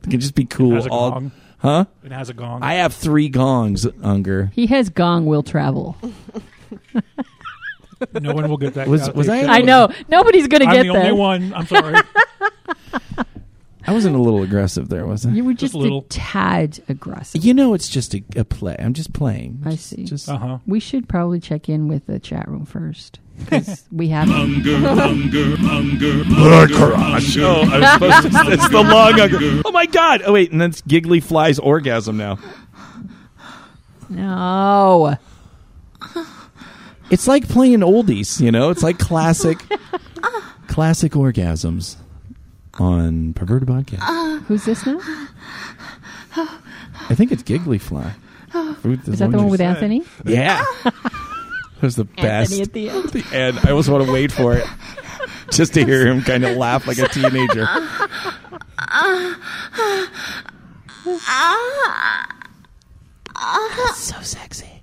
[SPEAKER 2] It can just be cool.
[SPEAKER 6] Has a
[SPEAKER 2] all,
[SPEAKER 6] gong.
[SPEAKER 2] huh?
[SPEAKER 6] It has a gong.
[SPEAKER 2] I have three gongs, Unger.
[SPEAKER 1] he has gong will travel.
[SPEAKER 6] no one will get that.
[SPEAKER 2] Was- was. I-
[SPEAKER 1] I know nobody's going to
[SPEAKER 6] I'm
[SPEAKER 1] get
[SPEAKER 6] the
[SPEAKER 1] that.
[SPEAKER 6] only one. I'm sorry.
[SPEAKER 2] I wasn't a little aggressive there, was I?
[SPEAKER 1] You were
[SPEAKER 6] Just
[SPEAKER 1] just,
[SPEAKER 6] a little.
[SPEAKER 1] a tad aggressive.
[SPEAKER 2] You know, it's just a, a play. I'm just playing.
[SPEAKER 1] I
[SPEAKER 2] Just-
[SPEAKER 1] see.
[SPEAKER 2] Just
[SPEAKER 6] Uh huh.
[SPEAKER 1] We should probably check in with the chat room first because we have.
[SPEAKER 2] Oh, I was supposed to. It's the long Unger. Oh my god! Oh wait, and that's Giggly Fly's orgasm now.
[SPEAKER 1] No,
[SPEAKER 2] It's like playing oldies, you know. It's like classic, classic orgasms on Perverted Podcast.
[SPEAKER 1] Uh, who's this now?
[SPEAKER 2] I think it's Giggly Fly. Fruit
[SPEAKER 1] Is that the one with
[SPEAKER 6] said.
[SPEAKER 1] Anthony?
[SPEAKER 2] Yeah, it was the best.
[SPEAKER 1] Anthony at the end.
[SPEAKER 2] the end. I always want to wait for it, just to hear him kind of laugh like a teenager. Uh, so sexy.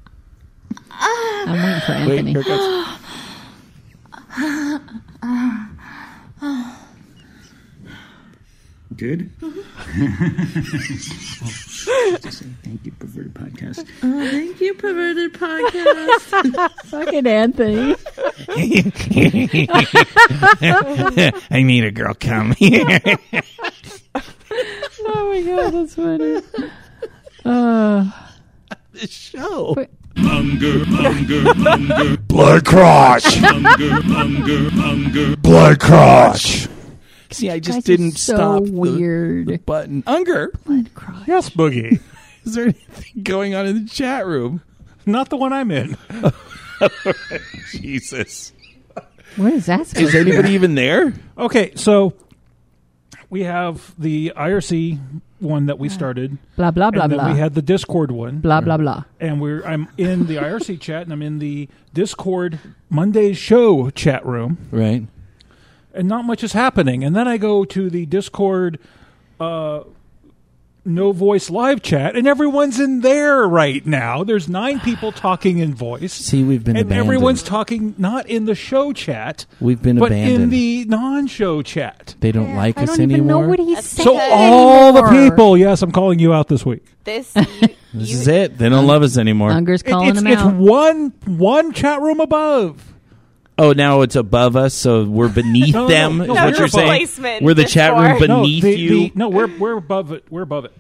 [SPEAKER 1] Uh, I'm waiting for
[SPEAKER 2] Wait,
[SPEAKER 1] Anthony.
[SPEAKER 2] here it goes.
[SPEAKER 9] Good. Just say thank you, perverted podcast.
[SPEAKER 7] Oh, Thank you, perverted podcast.
[SPEAKER 1] Fucking Anthony.
[SPEAKER 2] I need a girl come. Here.
[SPEAKER 1] oh my god, that's funny. Uh,
[SPEAKER 2] the show.
[SPEAKER 1] But-
[SPEAKER 3] Unger, Unger, Unger,
[SPEAKER 2] Blood crotch.
[SPEAKER 3] Unger, Unger, Unger.
[SPEAKER 2] Blood crotch. See, I just didn't
[SPEAKER 1] so
[SPEAKER 2] stop the-
[SPEAKER 1] weird.
[SPEAKER 2] The, button. Unger,
[SPEAKER 1] blood cry.
[SPEAKER 6] Yes, Boogie.
[SPEAKER 2] is there anything going on in the chat room?
[SPEAKER 6] Not the one I'm in.
[SPEAKER 2] Jesus.
[SPEAKER 1] What is that?
[SPEAKER 2] Is anybody even there?
[SPEAKER 6] Okay, so we have the IRC one that we uh, started.
[SPEAKER 1] Blah blah blah
[SPEAKER 6] and then
[SPEAKER 1] blah.
[SPEAKER 6] we had the Discord one.
[SPEAKER 1] blah blah blah.
[SPEAKER 6] and we're I'm in the IRC chat and I'm in the Discord Monday's show chat room
[SPEAKER 2] Right.
[SPEAKER 6] And not much is happening. And then I go to the Discord uh no voice live chat and everyone's in there right now. There's nine people talking in voice.
[SPEAKER 2] See, we've been
[SPEAKER 6] and
[SPEAKER 2] abandoned.
[SPEAKER 6] everyone's talking not in the show chat,
[SPEAKER 2] We've been
[SPEAKER 6] but
[SPEAKER 2] abandoned.
[SPEAKER 6] in the non-show chat.
[SPEAKER 2] they don't like
[SPEAKER 1] I
[SPEAKER 2] us
[SPEAKER 1] don't even
[SPEAKER 2] anymore.
[SPEAKER 1] know what he's
[SPEAKER 4] That's
[SPEAKER 1] saying.
[SPEAKER 6] So all the
[SPEAKER 1] anymore.
[SPEAKER 6] people, yes, I'm calling you out this week.
[SPEAKER 4] This. You,
[SPEAKER 2] this
[SPEAKER 4] you-
[SPEAKER 2] is it. They don't love us anymore.
[SPEAKER 1] Unger's
[SPEAKER 6] It-
[SPEAKER 1] calling
[SPEAKER 6] it's
[SPEAKER 1] him
[SPEAKER 6] it's
[SPEAKER 1] out.
[SPEAKER 6] one one chat room above.
[SPEAKER 2] Oh, now it's above us, so we're beneath
[SPEAKER 6] No, no,
[SPEAKER 2] them.
[SPEAKER 6] no,
[SPEAKER 2] is
[SPEAKER 6] no,
[SPEAKER 2] what
[SPEAKER 6] we're
[SPEAKER 2] you're saying?
[SPEAKER 4] Placement
[SPEAKER 2] We're the chat room
[SPEAKER 4] before.
[SPEAKER 2] beneath
[SPEAKER 6] no, the,
[SPEAKER 2] you.
[SPEAKER 6] the- no, we're we're above it. We're above it.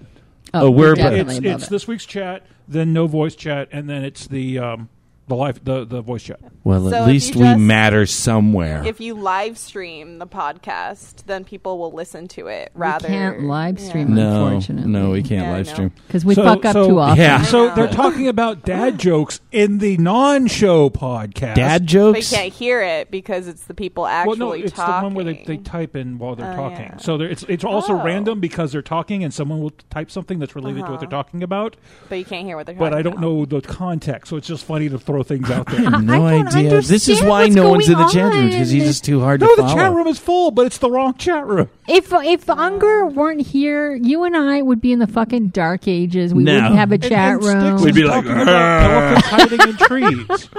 [SPEAKER 2] Oh, we're above-
[SPEAKER 1] definitely
[SPEAKER 6] It's
[SPEAKER 1] above
[SPEAKER 6] it's
[SPEAKER 1] it.
[SPEAKER 6] this week's chat, then no voice chat, and then it's the um the live the the voice chat.
[SPEAKER 2] Well,
[SPEAKER 4] So
[SPEAKER 2] at least
[SPEAKER 4] you
[SPEAKER 2] we matter somewhere.
[SPEAKER 4] If you live stream the podcast, then people will listen to it rather.
[SPEAKER 1] we can't live stream,
[SPEAKER 2] no,
[SPEAKER 1] unfortunately.
[SPEAKER 2] no, we can't
[SPEAKER 4] Yeah,
[SPEAKER 2] live stream.
[SPEAKER 1] because we
[SPEAKER 6] So-
[SPEAKER 1] fuck up
[SPEAKER 6] so-
[SPEAKER 1] too often.
[SPEAKER 2] Yeah.
[SPEAKER 6] So they're talking about dad jokes in the non-show podcast.
[SPEAKER 2] Dad jokes.
[SPEAKER 4] They can't hear it because it's the people actually
[SPEAKER 6] Well, no, it's
[SPEAKER 4] talking.
[SPEAKER 6] the one where they, they type in while they're
[SPEAKER 4] Oh,
[SPEAKER 6] talking.
[SPEAKER 4] yeah.
[SPEAKER 6] So it's it's also
[SPEAKER 4] Oh.
[SPEAKER 6] random because they're talking and someone will type something that's related to what they're uh-huh. talking about.
[SPEAKER 4] but you can't hear what they're talking about.
[SPEAKER 6] But I don't
[SPEAKER 4] about.
[SPEAKER 6] know the context, so it's just funny to throw throw things out there.
[SPEAKER 2] no
[SPEAKER 1] I don't
[SPEAKER 2] idea. This is why no one's in the
[SPEAKER 1] going
[SPEAKER 2] chat room because he's just too hard to follow.
[SPEAKER 6] no, the chat room is full, but it's the wrong chat room.
[SPEAKER 1] If if Unger weren't here, you and I would be in the fucking dark ages. We
[SPEAKER 2] No.
[SPEAKER 1] wouldn't have a chat
[SPEAKER 6] and
[SPEAKER 1] room.
[SPEAKER 2] We'd be like,
[SPEAKER 6] talking about elephants hiding in trees.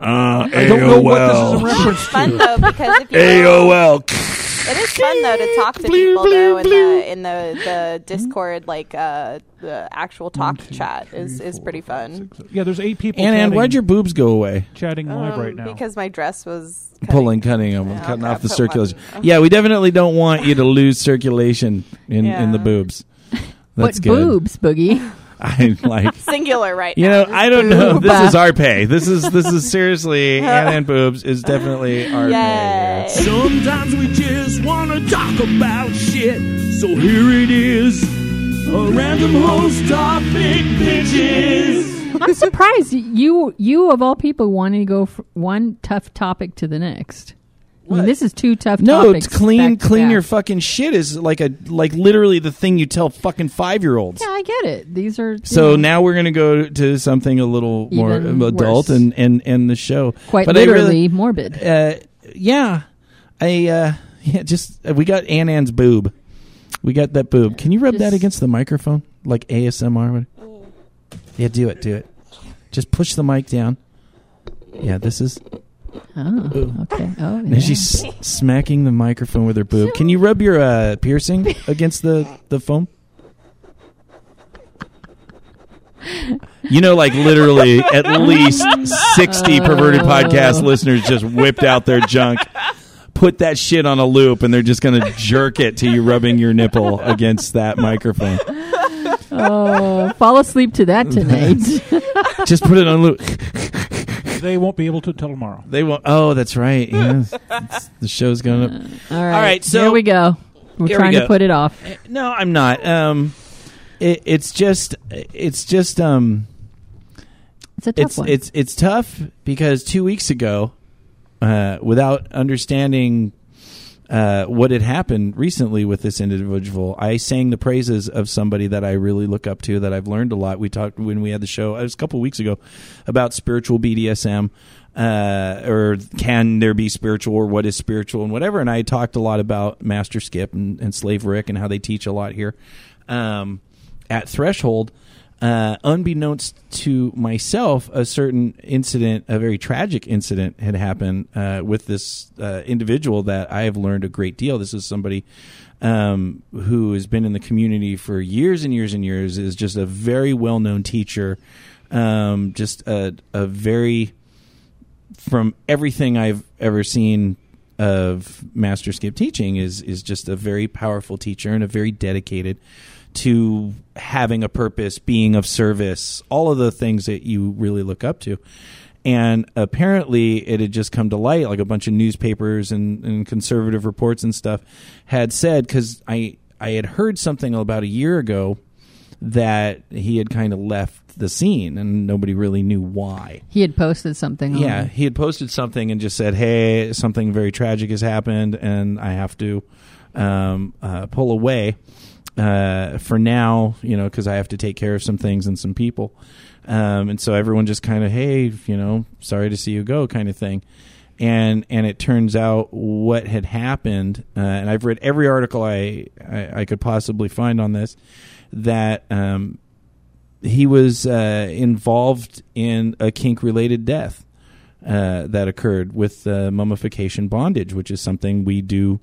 [SPEAKER 2] Uh,
[SPEAKER 6] I don't know what this is in reference
[SPEAKER 4] It's fun
[SPEAKER 6] to.
[SPEAKER 4] though because if you
[SPEAKER 2] AOL.
[SPEAKER 4] It is fun though to talk to people though in the in the the Discord like uh the actual talk chat is is pretty fun.
[SPEAKER 6] Yeah, there's eight people.
[SPEAKER 2] And, and
[SPEAKER 6] chatting,
[SPEAKER 2] why'd your boobs go away?
[SPEAKER 6] chatting live
[SPEAKER 4] Um,
[SPEAKER 6] right now?
[SPEAKER 4] because my dress was cutting-
[SPEAKER 2] Pulling, cutting them,
[SPEAKER 4] Yeah,
[SPEAKER 2] cutting
[SPEAKER 4] okay,
[SPEAKER 2] off the circulation.
[SPEAKER 4] one-
[SPEAKER 2] Yeah, we definitely don't want you to lose circulation in, in the boobs.
[SPEAKER 1] What
[SPEAKER 2] That's good.
[SPEAKER 1] boobs, Boogie?
[SPEAKER 2] I like.
[SPEAKER 4] singular right
[SPEAKER 2] You
[SPEAKER 4] now.
[SPEAKER 2] know, I don't know. This is our pay. This is this is seriously Anna and boobs is definitely our
[SPEAKER 4] Yay.
[SPEAKER 2] pay.
[SPEAKER 5] Sometimes we just want to talk about shit. So here it is. A random host topic pitches.
[SPEAKER 1] I'm surprised you you of all people wanted to go from one tough topic to the next. I mean, this is two tough
[SPEAKER 2] No,
[SPEAKER 1] topics.
[SPEAKER 2] it's clean
[SPEAKER 1] to
[SPEAKER 2] clean
[SPEAKER 1] back.
[SPEAKER 2] your fucking shit is like a like literally the thing you tell fucking five year olds.
[SPEAKER 1] Yeah, I get it. These are
[SPEAKER 2] So
[SPEAKER 1] know,
[SPEAKER 2] now we're gonna go to something a little more adult
[SPEAKER 1] worse.
[SPEAKER 2] and and and the show
[SPEAKER 1] quite
[SPEAKER 2] But
[SPEAKER 1] literally
[SPEAKER 2] really-
[SPEAKER 1] morbid.
[SPEAKER 2] uh, yeah, I uh, yeah, just uh, we got Ann Ann's boob. We got that boob. Can you rub that against the microphone like ASMR? Yeah, do it, do it. Just push the mic down. Yeah, this is.
[SPEAKER 1] Oh, okay. Oh, yeah.
[SPEAKER 2] And she's s- smacking the microphone with her boob. Can you rub your uh, piercing against the the foam? You know, like literally, at least sixty perverted podcast listeners just whipped out their junk, put that shit on a loop, and they're just gonna jerk it to you rubbing your nipple against that microphone.
[SPEAKER 1] oh, fall asleep to that tonight.
[SPEAKER 2] Just put it on loop.
[SPEAKER 6] they won't be able to until tomorrow.
[SPEAKER 2] They won't. Oh, that's right. Yes, It's- the show's going up.
[SPEAKER 1] All right.
[SPEAKER 2] right, so-
[SPEAKER 1] here we go. We're
[SPEAKER 2] Here we
[SPEAKER 1] trying
[SPEAKER 2] go.
[SPEAKER 1] to put it off.
[SPEAKER 2] No, I'm not. Um, it, it's just, it's just, um,
[SPEAKER 1] It's a tough
[SPEAKER 2] it's
[SPEAKER 1] one.
[SPEAKER 2] it's it's tough because two weeks ago, uh, without understanding uh, what had happened recently with this individual, I sang the praises of somebody that I really look up to that I've learned a lot. We talked when we had the show. It was a couple weeks ago about spiritual BDSM. Uh, or can there be spiritual or what is spiritual and whatever and i talked a lot about master skip and, and slave rick and how they teach a lot here um, at threshold uh, unbeknownst to myself, a certain incident, a very tragic incident, had happened uh, with this uh, individual that I have learned a great deal. This is somebody um, who has been in the community for years and years and years. Is just a very well known teacher. Um, just a, a very from everything I've ever seen of Master Skip teaching is is just a very powerful teacher and a very dedicated to having a purpose, being of service, all of the things that you really look up to. And apparently, it had just come to light, like a bunch of newspapers and, and conservative reports and stuff had said, because I I had heard something about a year ago that he had kind of left the scene, and nobody really knew why.
[SPEAKER 1] he had posted something.
[SPEAKER 2] Yeah,
[SPEAKER 1] On,
[SPEAKER 2] he had posted something and just said, "Hey, something very tragic has happened, and I have to um, uh, pull away uh, for now, you know, because I have to take care of some things and some people." Um, and so everyone just kind of, "Hey, you know, sorry to see you go," kind of thing. And and it turns out what had happened, uh, and I've read every article I, I I could possibly find on this, that um, he was uh, involved in a kink related death uh, that occurred with uh, mummification bondage, which is something we do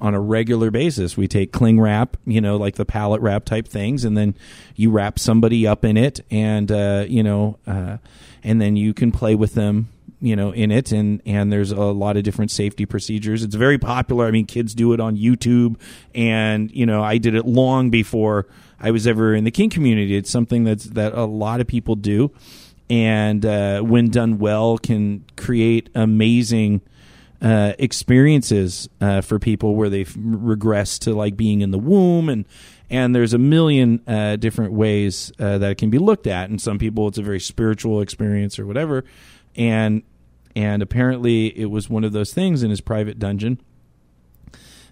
[SPEAKER 2] on a regular basis. We take cling wrap, you know, like the pallet wrap type things, and then you wrap somebody up in it, and uh, you know, uh, and then you can play with them. You know, in it, and and there's a lot of different safety procedures. It's very popular. I mean, kids do it on YouTube, and you know, I did it long before I was ever in the kink community. It's something that's that a lot of people do, and uh, when done well, can create amazing uh, experiences uh, for people where they've regressed to like being in the womb and and there's a million uh, different ways uh, that it can be looked at and some people it's a very spiritual experience or whatever and and apparently it was one of those things in his private dungeon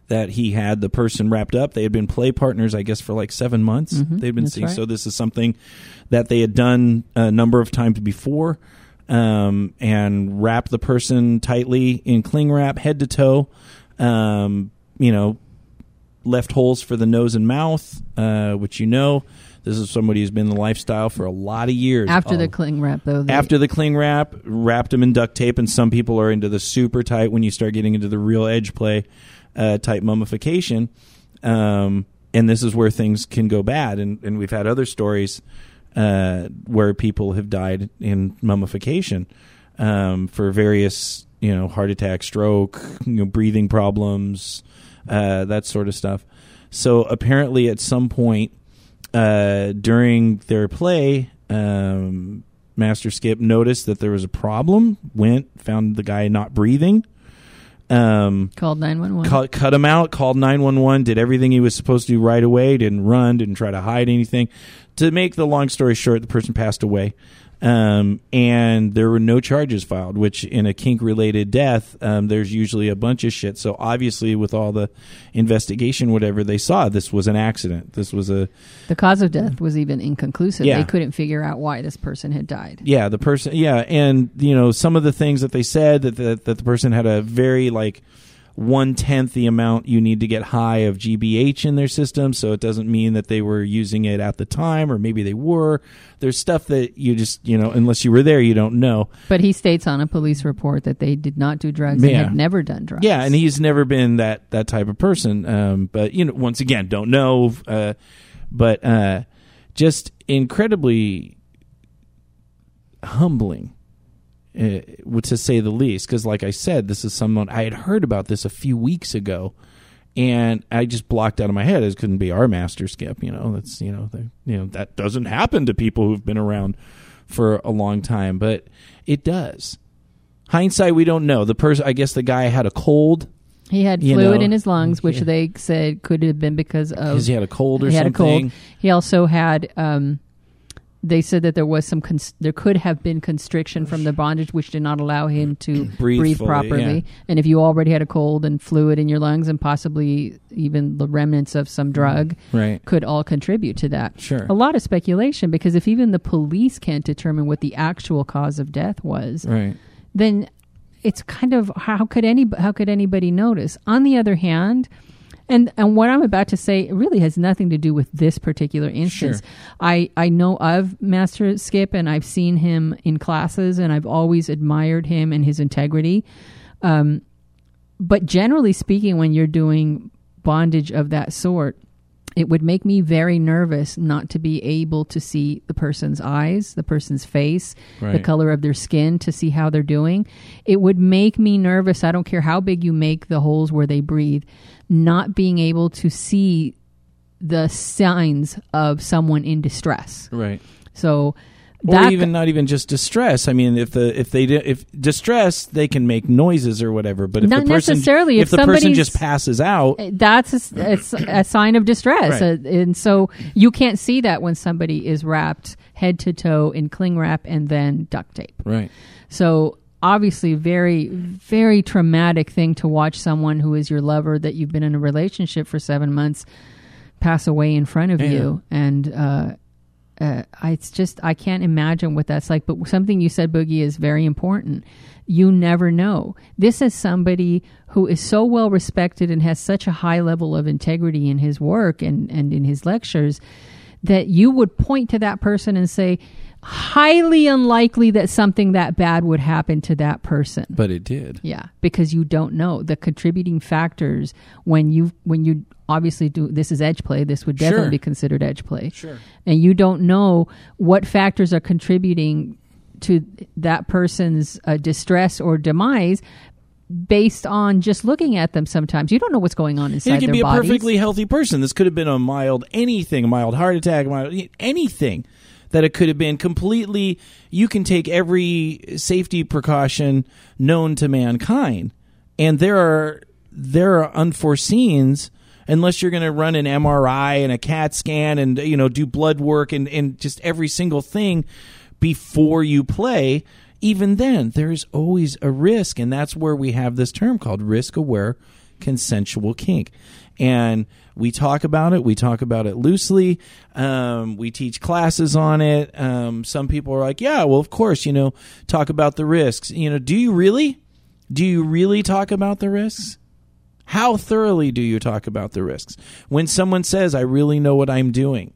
[SPEAKER 2] that he had the person wrapped up. They had been play partners, I guess, for like seven months.
[SPEAKER 1] Mhm,
[SPEAKER 2] They'd been seeing.
[SPEAKER 1] right.
[SPEAKER 2] So this is something that they had done a number of times before. Um, and wrap the person tightly in cling wrap, head to toe. Um, you know, left holes for the nose and mouth, uh, which you know. This is somebody who's been in the lifestyle for a lot of years.
[SPEAKER 1] After the
[SPEAKER 2] Oh.
[SPEAKER 1] cling wrap, though. they-
[SPEAKER 2] After the cling wrap, wrapped them in duct tape, and some people are into the super tight when you start getting into the real edge play uh, type mummification. Um, and this is where things can go bad. And, and we've had other stories uh, where people have died in mummification um, for various, you know, heart attack, stroke, you know, breathing problems, uh, that sort of stuff. So apparently, at some point uh, during their play, um, Master Skip noticed that there was a problem. Went, found the guy not breathing. Um,
[SPEAKER 1] called 911.
[SPEAKER 2] cut, cut him out. Called nine one one. Did everything he was supposed to do right away. Didn't run. Didn't try to hide anything. To make the long story short, the person passed away. Um, and there were no charges filed, which in a kink related death, um, there's usually a bunch of shit. So obviously, with all the investigation, whatever they saw, this was an accident. This was a
[SPEAKER 1] the cause of death was even inconclusive.
[SPEAKER 2] Yeah.
[SPEAKER 1] They couldn't figure out why this person had died.
[SPEAKER 2] yeah the person yeah and you know some of the things that they said that the, that the person had a very like one tenth the amount you need to get high of GBH in their system, so it doesn't mean that they were using it at the time, or maybe they were. There's stuff that you just you know unless you were there, you don't know.
[SPEAKER 1] But he states on a police report that they did not do drugs and
[SPEAKER 2] Yeah.
[SPEAKER 1] had never done drugs.
[SPEAKER 2] Yeah, and he's never been that that type of person. Um, but you know, once again, don't know. Uh, but uh, just incredibly humbling, uh, to say the least. Because, like I said, this is someone I had heard about this a few weeks ago, and I just blocked out of my head. It couldn't be our master skip. You know, that's you know, the, you know that doesn't happen to people who've been around for a long time, but it does. Hindsight, we don't know. The person, I guess, the guy had a cold
[SPEAKER 1] He had
[SPEAKER 2] You
[SPEAKER 1] fluid
[SPEAKER 2] know,
[SPEAKER 1] in his lungs, which
[SPEAKER 2] yeah.
[SPEAKER 1] they said could have been because of
[SPEAKER 2] because he had a cold or
[SPEAKER 1] he had
[SPEAKER 2] something.
[SPEAKER 1] a cold. He also had. Um, they said that there was some. Cons- there could have been constriction from the bondage, which did not allow him to mm-hmm.
[SPEAKER 2] Breathe
[SPEAKER 1] breathe,
[SPEAKER 2] fully,
[SPEAKER 1] properly.
[SPEAKER 2] yeah.
[SPEAKER 1] And if you already had a cold and fluid in your lungs, and possibly even the remnants of some mm-hmm. drug,
[SPEAKER 2] Right.
[SPEAKER 1] could all contribute to that.
[SPEAKER 2] Sure.
[SPEAKER 1] A lot of speculation because if even the police can't determine what the actual cause of death was,
[SPEAKER 2] Right.
[SPEAKER 1] then it's kind of how could any how could anybody notice? On the other hand, and and what I'm about to say really has nothing to do with this particular instance.
[SPEAKER 2] Sure.
[SPEAKER 1] I I know of Master Skip and I've seen him in classes and I've always admired him and his integrity. Um, but generally speaking, when you're doing bondage of that sort, it would make me very nervous not to be able to see the person's eyes, the person's face, the color of their skin to see how they're doing. It would make me nervous. I don't care how big you make the holes where they breathe, not being able to see the signs of someone in distress.
[SPEAKER 2] Right.
[SPEAKER 1] So
[SPEAKER 2] Or
[SPEAKER 1] that
[SPEAKER 2] even not even just distress. I mean, if the if they if distress, they can make noises or whatever. But if
[SPEAKER 1] Not
[SPEAKER 2] the person
[SPEAKER 1] necessarily.
[SPEAKER 2] if,
[SPEAKER 1] If
[SPEAKER 2] the person just passes out,
[SPEAKER 1] that's a, it's a sign of distress
[SPEAKER 2] Right.
[SPEAKER 1] Uh, and so you can't see that when somebody is wrapped head to toe in cling wrap and then duct tape
[SPEAKER 2] right?
[SPEAKER 1] so obviously very very traumatic thing to watch someone who is your lover that you've been in a relationship for seven months pass away in front of
[SPEAKER 2] Yeah.
[SPEAKER 1] you and uh uh, I- it's just I can't imagine what that's like. But something you said, Boogie, is very important. You never know. This is somebody who is so well respected and has such a high level of integrity in his work and, and in his lectures that you would point to that person and say, highly unlikely that something that bad would happen to that person.
[SPEAKER 2] But it did.
[SPEAKER 1] Yeah, because you don't know the contributing factors when you when you obviously do this is edge play. This would definitely
[SPEAKER 2] Sure.
[SPEAKER 1] be considered edge play.
[SPEAKER 2] Sure.
[SPEAKER 1] and you don't know what factors are contributing to that person's uh, distress or demise based on just looking at them. Sometimes you don't know what's going on inside
[SPEAKER 2] It could
[SPEAKER 1] their
[SPEAKER 2] be a perfectly healthy person. This could have been a mild anything, a mild heart attack, mild, anything that it could have been completely. You can take every safety precaution known to mankind, and there are there are unforeseens unless you're going to run an MRI and a CAT scan and you know do blood work and and just every single thing before you play. Even then, there is always a risk, and that's where we have this term called risk aware consensual kink. And we talk about it. We talk about it loosely. Um, we teach classes on it. Um, some people are like, "Yeah, well, of course, you know, talk about the risks." You know, do you really? Do you really talk about the risks? How thoroughly do you talk about the risks? When someone says, "I really know what I'm doing,"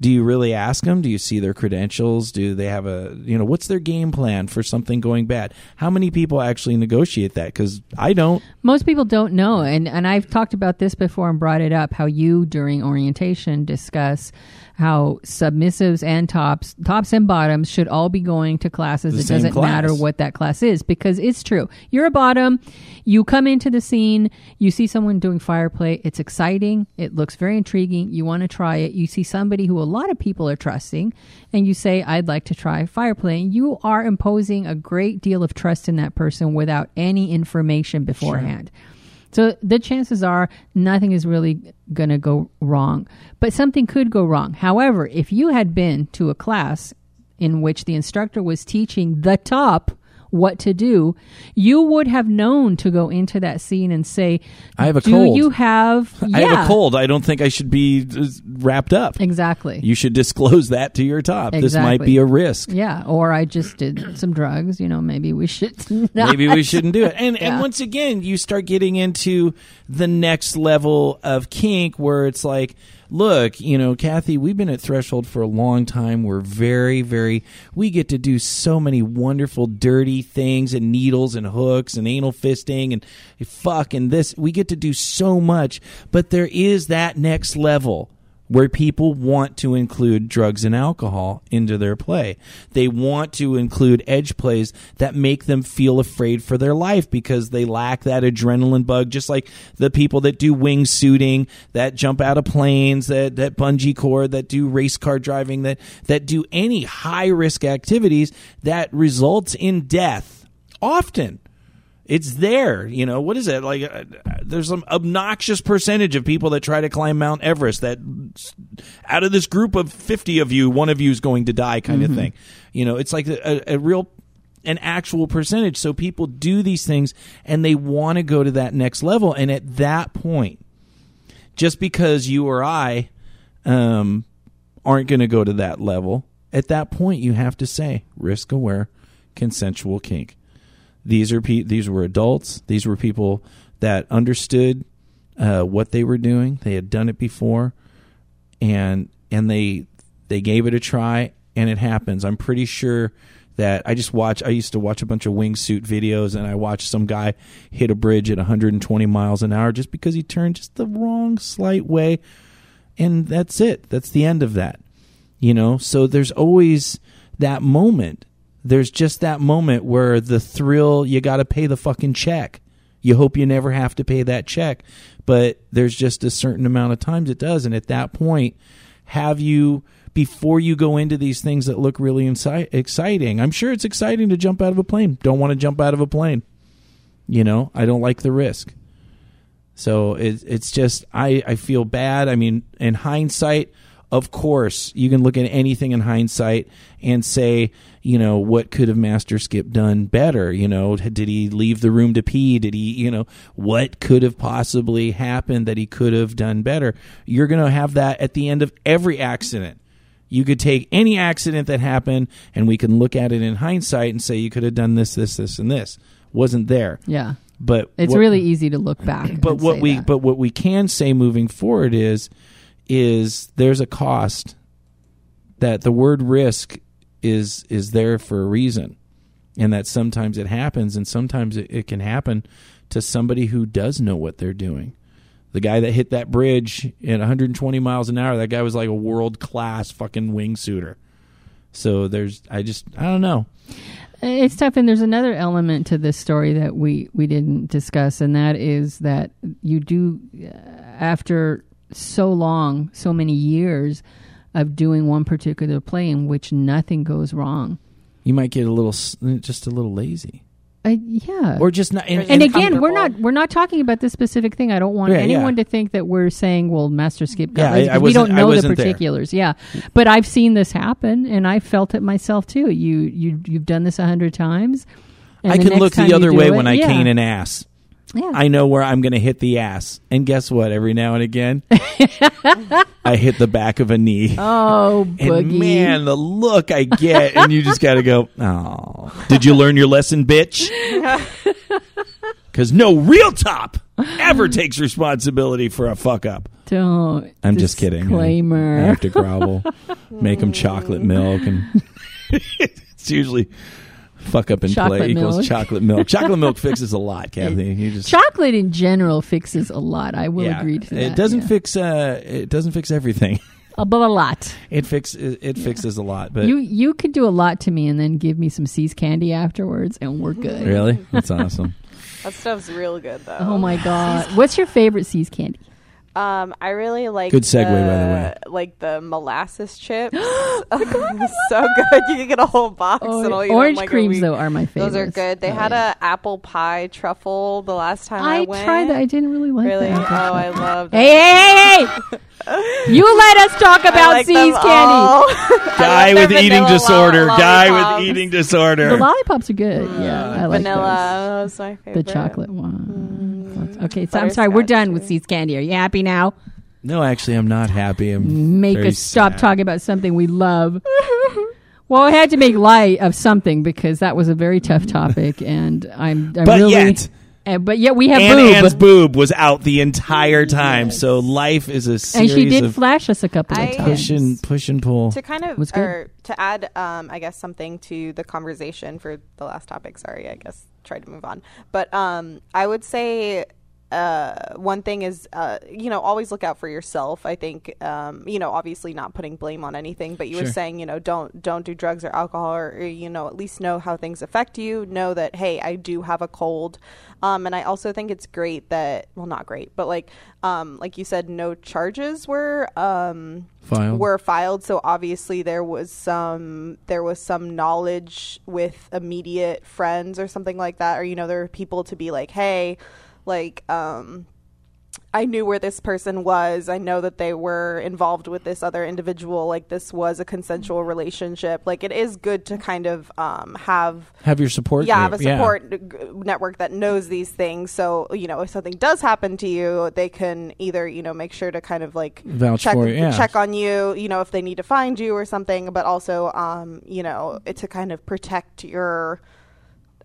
[SPEAKER 2] do you really ask them? Do you see their credentials? Do they have a, you know, what's their game plan for something going bad? How many people actually negotiate that? Because I don't.
[SPEAKER 1] Most people don't know, and and I've talked about this before and brought it up. How you during orientation discuss how submissives and tops, tops and bottoms should all be going to classes.
[SPEAKER 2] The
[SPEAKER 1] it doesn't
[SPEAKER 2] class.
[SPEAKER 1] matter what that class is because it's true. You're a bottom. You come into the scene. You see someone doing fire play. It's exciting. It looks very intriguing. You want to try it. You see somebody who a lot of people are trusting, and you say, "I'd like to try fire play." And you are imposing a great deal of trust in that person without any information beforehand. So the chances are nothing is really going to go wrong, but something could go wrong. However, if you had been to a class in which the instructor was teaching the top what to do, you would have known to go into that scene and say,
[SPEAKER 2] I have a
[SPEAKER 1] "Do
[SPEAKER 2] cold.
[SPEAKER 1] you have?
[SPEAKER 2] I have a cold. I don't think I should be uh, wrapped up.
[SPEAKER 1] Exactly.
[SPEAKER 2] You should disclose that to your top. This might be a risk.
[SPEAKER 1] yeah, or I just did some drugs. You know, maybe we should. Not.
[SPEAKER 2] Maybe we shouldn't do it. And and once again, you start getting into the next level of kink where it's like, look, you know, Kathy, we've been at Threshold for a long time. We're very, very we get to do so many wonderful dirty things and needles and hooks and anal fisting and fuck and this. We get to do so much, but there is that next level where people want to include drugs and alcohol into their play. They want to include edge plays that make them feel afraid for their life because they lack that adrenaline bug, just like the people that do wingsuiting, that jump out of planes, that, that bungee cord, that do race car driving, that, that do any high risk activities that results in death. Often it's there. You know, what is it? Like, uh, there's some obnoxious percentage of people that try to climb Mount Everest that out of this group of 50 of you, one of you is going to die kind of thing. You know, it's like a, a real, an actual percentage. So people do these things and they want to go to that next level. And at that point, just because you or I um, aren't going to go to that level, at that point, you have to say risk aware, consensual kink. These are pe- these were adults. These were people that understood uh, what they were doing. They had done it before, and and they they gave it a try, and it happens. I'm pretty sure that I just watch. I used to watch a bunch of wingsuit videos, and I watched some guy hit a bridge at 120 miles an hour just because he turned just the wrong slight way, and that's it. That's the end of that. You know. So there's always that moment there's just that moment where the thrill you got to pay the fucking check. You hope you never have to pay that check but there's just a certain amount of times it does and at that point have you before you go into these things that look really inci- exciting i'm sure it's exciting to jump out of a plane. Don't want to jump out of a plane. You know i don't like the risk. So it, it's just I, I feel bad. I mean, in hindsight, of course, you can look at anything in hindsight and say, you know, what could have Master Skip done better? You know, did he leave the room to pee? Did he, you know, what could have possibly happened that he could have done better? You're going to have that at the end of every accident. You could take any accident that happened and we can look at it in hindsight and say you could have done this, this, this, and this. Wasn't there.
[SPEAKER 1] Yeah.
[SPEAKER 2] But
[SPEAKER 1] It's
[SPEAKER 2] what-
[SPEAKER 1] really easy to look back.
[SPEAKER 2] but what we
[SPEAKER 1] that.
[SPEAKER 2] but what we can say moving forward is is there's a cost that the word risk is is there for a reason. And that sometimes it happens and sometimes it, it can happen to somebody who does know what they're doing. The guy that hit that bridge at 120 miles an hour that guy was like a world class fucking wingsuiter. So there's i just i don't know.
[SPEAKER 1] It's tough, and there's another element to this story that we we didn't discuss, and that is that you do uh, after so long, so many years of doing one particular play in which nothing goes wrong.
[SPEAKER 2] you might get a little just a little lazy
[SPEAKER 1] Uh, yeah,
[SPEAKER 2] or just not and,
[SPEAKER 1] and again, we're not we're not talking about this specific thing. I don't want
[SPEAKER 2] Yeah, yeah.
[SPEAKER 1] anyone to think that we're saying, "Well, Master Skip got
[SPEAKER 2] Yeah,
[SPEAKER 1] lazy,"
[SPEAKER 2] I- I
[SPEAKER 1] 'cause we don't know the
[SPEAKER 2] wasn't there.
[SPEAKER 1] particulars. Yeah, but I've seen this happen, and I felt it myself too. You you you've done this a hundred times. and
[SPEAKER 2] I can look the other way
[SPEAKER 1] it-
[SPEAKER 2] when I
[SPEAKER 1] yeah.
[SPEAKER 2] cane an ass.
[SPEAKER 1] Yeah.
[SPEAKER 2] I know where I'm going to hit the ass. And guess what? Every now and again, I hit the back of a knee.
[SPEAKER 1] Oh,
[SPEAKER 2] and man, the look I get, and you just got to go, oh, did you learn your lesson, bitch? Because no real top ever takes responsibility for a fuck up.
[SPEAKER 1] Don't.
[SPEAKER 2] I'm just kidding.
[SPEAKER 1] Disclaimer.
[SPEAKER 2] I, have to grovel, make them chocolate milk, and it's usually fuck up and play
[SPEAKER 1] Chocolate
[SPEAKER 2] equals chocolate milk. Chocolate milk fixes a lot, Kathy. You just
[SPEAKER 1] Chocolate in general fixes a lot. I will
[SPEAKER 2] yeah.
[SPEAKER 1] agree to that.
[SPEAKER 2] It doesn't
[SPEAKER 1] yeah.
[SPEAKER 2] fix. Uh, it doesn't fix everything.
[SPEAKER 1] Uh, but a lot.
[SPEAKER 2] It fix. It, it fixes a lot, but
[SPEAKER 1] you you could do a lot to me and then give me some See's candy afterwards, and we're good.
[SPEAKER 2] really, that's awesome.
[SPEAKER 4] That stuff's real good though.
[SPEAKER 1] Oh my god! What's your favorite See's candy?
[SPEAKER 4] Um, I really like
[SPEAKER 2] Good segue, by the way.
[SPEAKER 4] Like the molasses chips, so good. You can get a whole box and I'll eat them
[SPEAKER 1] Orange
[SPEAKER 4] like
[SPEAKER 1] creams though are my favorite.
[SPEAKER 4] Those are good. They had a apple pie truffle the last time I,
[SPEAKER 1] I
[SPEAKER 4] went.
[SPEAKER 1] tried that. I didn't really like
[SPEAKER 4] Really?
[SPEAKER 1] that.
[SPEAKER 4] Oh, I love.
[SPEAKER 1] Hey, hey, hey, hey! you let us talk about
[SPEAKER 4] like See's
[SPEAKER 1] candy.
[SPEAKER 2] Guy with eating disorder.
[SPEAKER 4] lo-
[SPEAKER 2] Guy with eating disorder.
[SPEAKER 1] The lollipops are good. yeah, I like
[SPEAKER 4] Vanilla was my favorite.
[SPEAKER 1] The chocolate one. Okay, so I'm sorry. We're done with
[SPEAKER 4] too.
[SPEAKER 1] See's candy. Are you happy now?
[SPEAKER 2] No, actually, I'm not happy. I'm
[SPEAKER 1] Make
[SPEAKER 2] very
[SPEAKER 1] us stop
[SPEAKER 2] sad.
[SPEAKER 1] talking about something we love. well, I had to make light of something because that was a very tough topic, and I'm, I'm
[SPEAKER 2] But
[SPEAKER 1] really.
[SPEAKER 2] yet,
[SPEAKER 1] uh, but yet we have
[SPEAKER 2] Ann
[SPEAKER 1] boob,
[SPEAKER 2] Ann's boob was out the entire time. So life is a
[SPEAKER 1] and
[SPEAKER 2] series
[SPEAKER 1] she did
[SPEAKER 2] of
[SPEAKER 1] flash us a couple of
[SPEAKER 4] I-
[SPEAKER 1] times.
[SPEAKER 2] push and push and pull.
[SPEAKER 4] to kind of
[SPEAKER 1] Was good.
[SPEAKER 4] or to add um i guess something to the conversation for the last topic sorry i guess tried to move on but um i would say uh, one thing is, uh, you know, always look out for yourself. I think, um, you know, obviously not putting blame on anything, but you were saying, you know, don't don't do drugs or alcohol, or, or you know, at least know how things affect you. Know that, hey, I do have a cold, um, and I also think it's great that, well, not great, but like, um, like you said, no charges were um,
[SPEAKER 2] Filed.
[SPEAKER 4] were filed. So obviously there was some there was some knowledge with immediate friends or something like that, or you know, there were people to be like, hey, like, um, I knew where this person was. I know that they were involved with this other individual. Like this was a consensual relationship. Like it is good to kind of um, have
[SPEAKER 2] Have your support.
[SPEAKER 4] yeah, have a support g- network that knows these things. So you know, if something does happen to you, they can either you know make sure to kind of like
[SPEAKER 2] Vouch
[SPEAKER 4] check
[SPEAKER 2] for you, yeah.
[SPEAKER 4] check on you. You know, if they need to find you or something, but also um, you know to kind of protect your.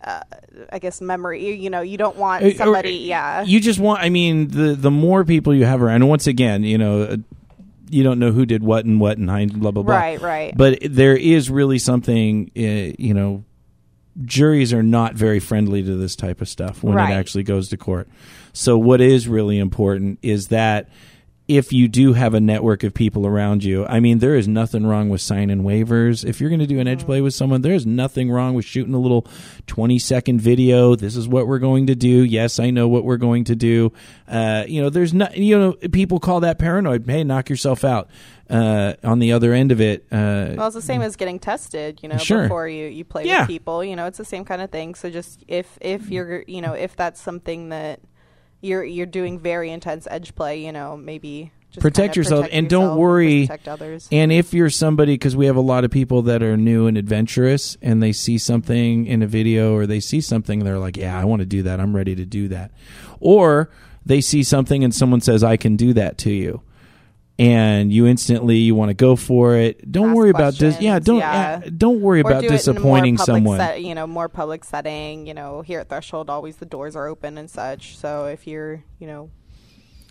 [SPEAKER 4] Uh, I guess memory. You, you know, you don't want
[SPEAKER 2] Uh, or-
[SPEAKER 4] somebody. yeah,
[SPEAKER 2] You just want. I mean, the the more people you have around, and once again, you know, uh, you don't know who did what and what and hind blah blah blah.
[SPEAKER 4] Right, right.
[SPEAKER 2] But there is really something. Uh, you know, juries are not very friendly to this type of stuff when
[SPEAKER 4] Right.
[SPEAKER 2] it actually goes to court. So what is really important is that if you do have a network of people around you, I mean, there is nothing wrong with signing waivers. If you're going to do an edge play with someone, there's nothing wrong with shooting a little 20 second video. This is what we're going to do. Yes, I know what we're going to do. Uh, you know, there's not, you know, people call that paranoid. Hey, knock yourself out. Uh, on the other end of it, uh,
[SPEAKER 4] Well, it's the same as getting tested, you know,
[SPEAKER 2] Sure.
[SPEAKER 4] before you, you play
[SPEAKER 2] Yeah.
[SPEAKER 4] with people. You know, it's the same kind of thing. So just if if you're you know if that's something that you're you're doing very intense edge play, you know, maybe just
[SPEAKER 2] protect yourself
[SPEAKER 4] protect
[SPEAKER 2] and
[SPEAKER 4] yourself
[SPEAKER 2] don't worry.
[SPEAKER 4] protect others.
[SPEAKER 2] and if you're somebody because we have a lot of people that are new and adventurous and they see something in a video or they see something they're like yeah i want to do that. I'm ready to do that. Or they see something and someone says i can do that to you and you instantly you want to go for it don't
[SPEAKER 4] Ask
[SPEAKER 2] worry about this yeah don't
[SPEAKER 4] yeah.
[SPEAKER 2] uh, don't worry
[SPEAKER 4] Or
[SPEAKER 2] about
[SPEAKER 4] do it in a more
[SPEAKER 2] disappointing someone
[SPEAKER 4] set- you know, more public setting. You know, here at Threshold, always the doors are open and such. So if you're, you know,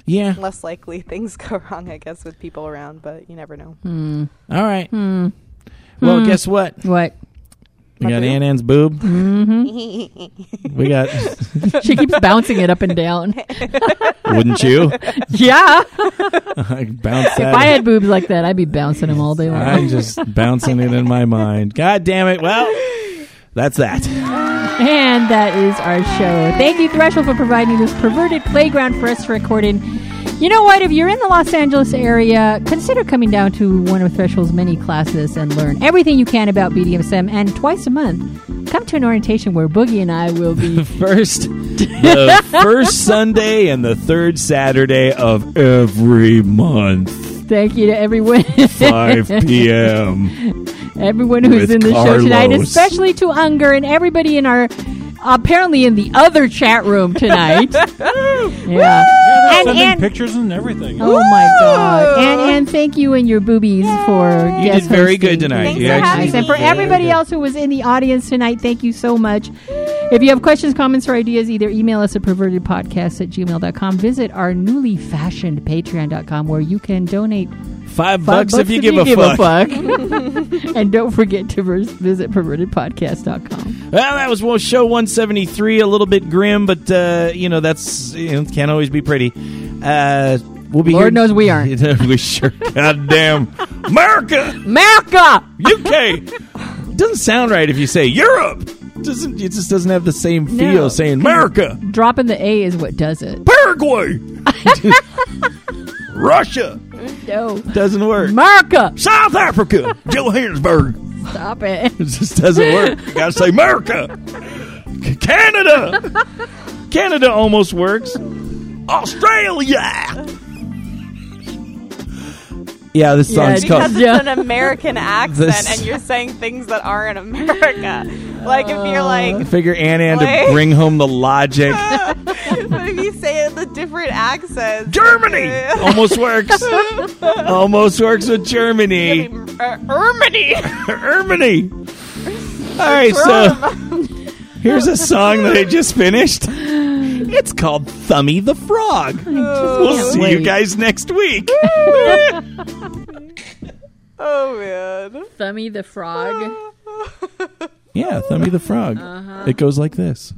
[SPEAKER 2] yeah
[SPEAKER 4] less likely things go wrong, I guess, with people around. But you never know.
[SPEAKER 1] Hmm.
[SPEAKER 2] all right well guess what
[SPEAKER 1] What?
[SPEAKER 2] We
[SPEAKER 4] My
[SPEAKER 2] got
[SPEAKER 4] boob?
[SPEAKER 2] Ann Ann's boob we got
[SPEAKER 1] She keeps bouncing it up and down.
[SPEAKER 2] wouldn't you
[SPEAKER 1] yeah.
[SPEAKER 2] I bounce
[SPEAKER 1] If I had boobs like that, I'd be bouncing them all day long.
[SPEAKER 2] I'm just bouncing it in my mind. God damn it. Well, that's that.
[SPEAKER 1] And that is our show. Thank you, Threshold, for providing this perverted playground for us to record in. You know what? If you're in the Los Angeles area, consider coming down to one of Threshold's many classes and learn everything you can about BDSM. And twice a month, come to an orientation where Boogie and I will be.
[SPEAKER 2] First, the first Sunday and the third Saturday of every month,
[SPEAKER 1] Thank you to everyone,
[SPEAKER 2] 5 p.m.
[SPEAKER 1] everyone who's in the show tonight, especially to Unger and everybody in our apparently in the other chat room tonight. yeah.
[SPEAKER 6] Yeah,
[SPEAKER 1] And-
[SPEAKER 6] sending
[SPEAKER 1] and-
[SPEAKER 6] pictures and everything.
[SPEAKER 1] Oh my god! And and thank you and your boobies for
[SPEAKER 2] You
[SPEAKER 1] guest
[SPEAKER 2] did very
[SPEAKER 1] hosting.
[SPEAKER 2] good tonight.
[SPEAKER 4] Thanks
[SPEAKER 2] You
[SPEAKER 4] for having
[SPEAKER 2] did
[SPEAKER 1] And for everybody else who was in the audience tonight, thank you so much. If you have questions, comments, or ideas, either email us at pervertedpodcast at gmail.com. Visit our newly fashioned patreon.com where you can donate
[SPEAKER 2] Five,
[SPEAKER 1] five
[SPEAKER 2] bucks, if you give, a, fuck.
[SPEAKER 1] fuck. and don't forget to visit pervertedpodcast.com.
[SPEAKER 2] Well, that was well, show 173. A little bit grim, but uh, you know that's you know, it can't always be pretty. Uh, we'll be
[SPEAKER 1] Lord
[SPEAKER 2] here-
[SPEAKER 1] knows we aren't.
[SPEAKER 2] we sure, goddamn, America,
[SPEAKER 1] America!
[SPEAKER 2] UK. Doesn't sound right if you say Europe. Doesn't it just doesn't have the same feel
[SPEAKER 1] No.
[SPEAKER 2] saying America,
[SPEAKER 1] Dropping the A is what does it.
[SPEAKER 2] Paraguay, Russia.
[SPEAKER 1] No.
[SPEAKER 2] Doesn't work.
[SPEAKER 1] America!
[SPEAKER 2] South Africa, Johannesburg.
[SPEAKER 1] Stop it.
[SPEAKER 2] It just doesn't work. You gotta say America. Canada. Canada almost works. Australia. Yeah, this
[SPEAKER 1] Yeah,
[SPEAKER 2] song's called.
[SPEAKER 4] Because
[SPEAKER 1] Yeah.
[SPEAKER 4] it's an American accent
[SPEAKER 2] This-
[SPEAKER 4] and you're saying things that aren't America. Like if you're
[SPEAKER 2] I
[SPEAKER 4] like,
[SPEAKER 2] figure Anna had to bring home the logic.
[SPEAKER 4] But if you say it in the different accents.
[SPEAKER 2] Germany almost works. almost works with Germany.
[SPEAKER 4] Uh, Germany.
[SPEAKER 2] Germany. All right, so here's a song that I just finished. It's called Thummy the Frog. We'll
[SPEAKER 1] can't
[SPEAKER 2] see you guys next week.
[SPEAKER 4] Oh man.
[SPEAKER 1] Thummy the frog.
[SPEAKER 2] Yeah, Thummy the Frog. It goes like this.